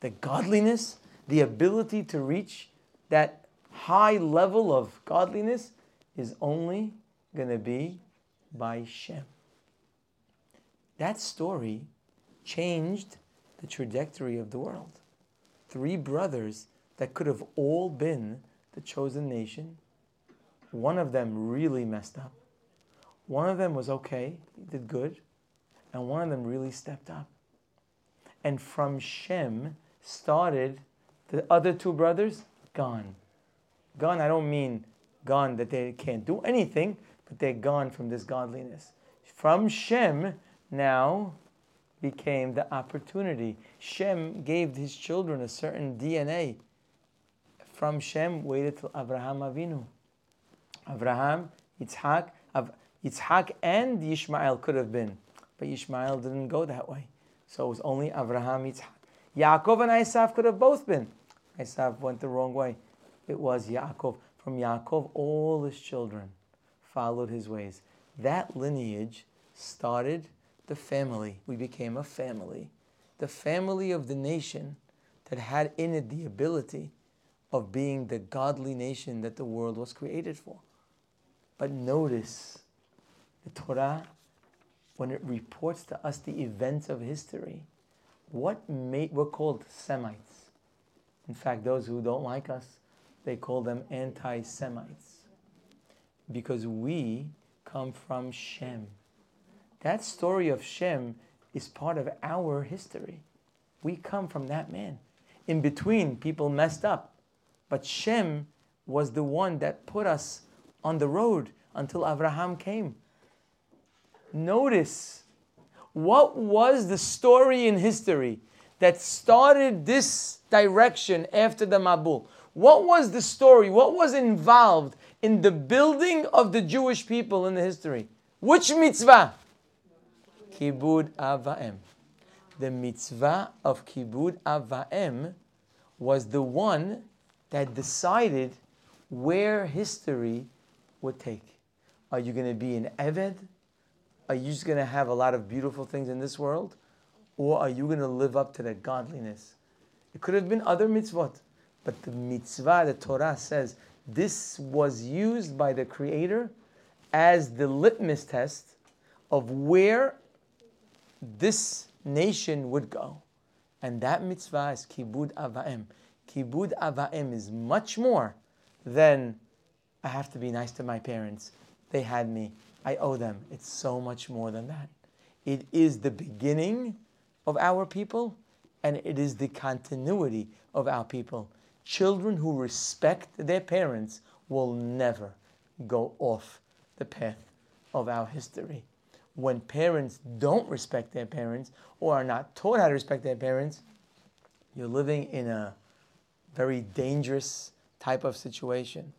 the godliness, the ability to reach that high level of godliness is only going to be by Shem. That story changed the trajectory of the world. Three brothers that could have all been the chosen nation. One of them really messed up. One of them was okay, did good, and one of them really stepped up. And from Shem started the other two brothers gone. Gone, I don't mean gone that they can't do anything, but they're gone from this godliness. From Shem now became the opportunity. Shem gave his children a certain DNA. From Shem waited till Abraham Avinu. Abraham, Yitzhak, Av- Yitzhak and Yishmael could have been, but Yishmael didn't go that way. So it was only Abraham, Yitzhak. Yaakov and Isaac could have both been. Isaac went the wrong way. It was Yaakov. From Yaakov, all his children followed his ways. That lineage started the family. We became a family. The family of the nation that had in it the ability of being the godly nation that the world was created for. But notice the Torah, when it reports to us the events of history, what made, we're called Semites. In fact, those who don't like us, they call them anti Semites. Because we come from Shem. That story of Shem is part of our history. We come from that man. In between, people messed up. But Shem was the one that put us on the road until Abraham came. Notice what was the story in history that started this direction after the Mabul? What was the story? What was involved in the building of the Jewish people in the history? Which mitzvah? Kibud Avaim. The mitzvah of Kibud Avaim was the one that decided where history would take. Are you going to be an Eved? Are you just going to have a lot of beautiful things in this world? Or are you going to live up to that godliness? It could have been other mitzvot, but the mitzvah, the Torah says, this was used by the Creator as the litmus test of where this nation would go. And that mitzvah is kibud avaim. Kibud avaim is much more than I have to be nice to my parents. They had me. I owe them. It's so much more than that. It is the beginning of our people and it is the continuity of our people. Children who respect their parents will never go off the path of our history when parents don't respect their parents or are not taught how to respect their parents, you're living in a very dangerous type of situation.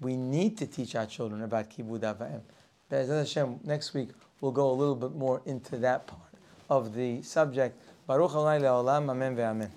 We need to teach our children about Kibud Avaim. Hashem, next week we'll go a little bit more into that part of the subject. Baruch Adonai le'olam, amen ve'amen.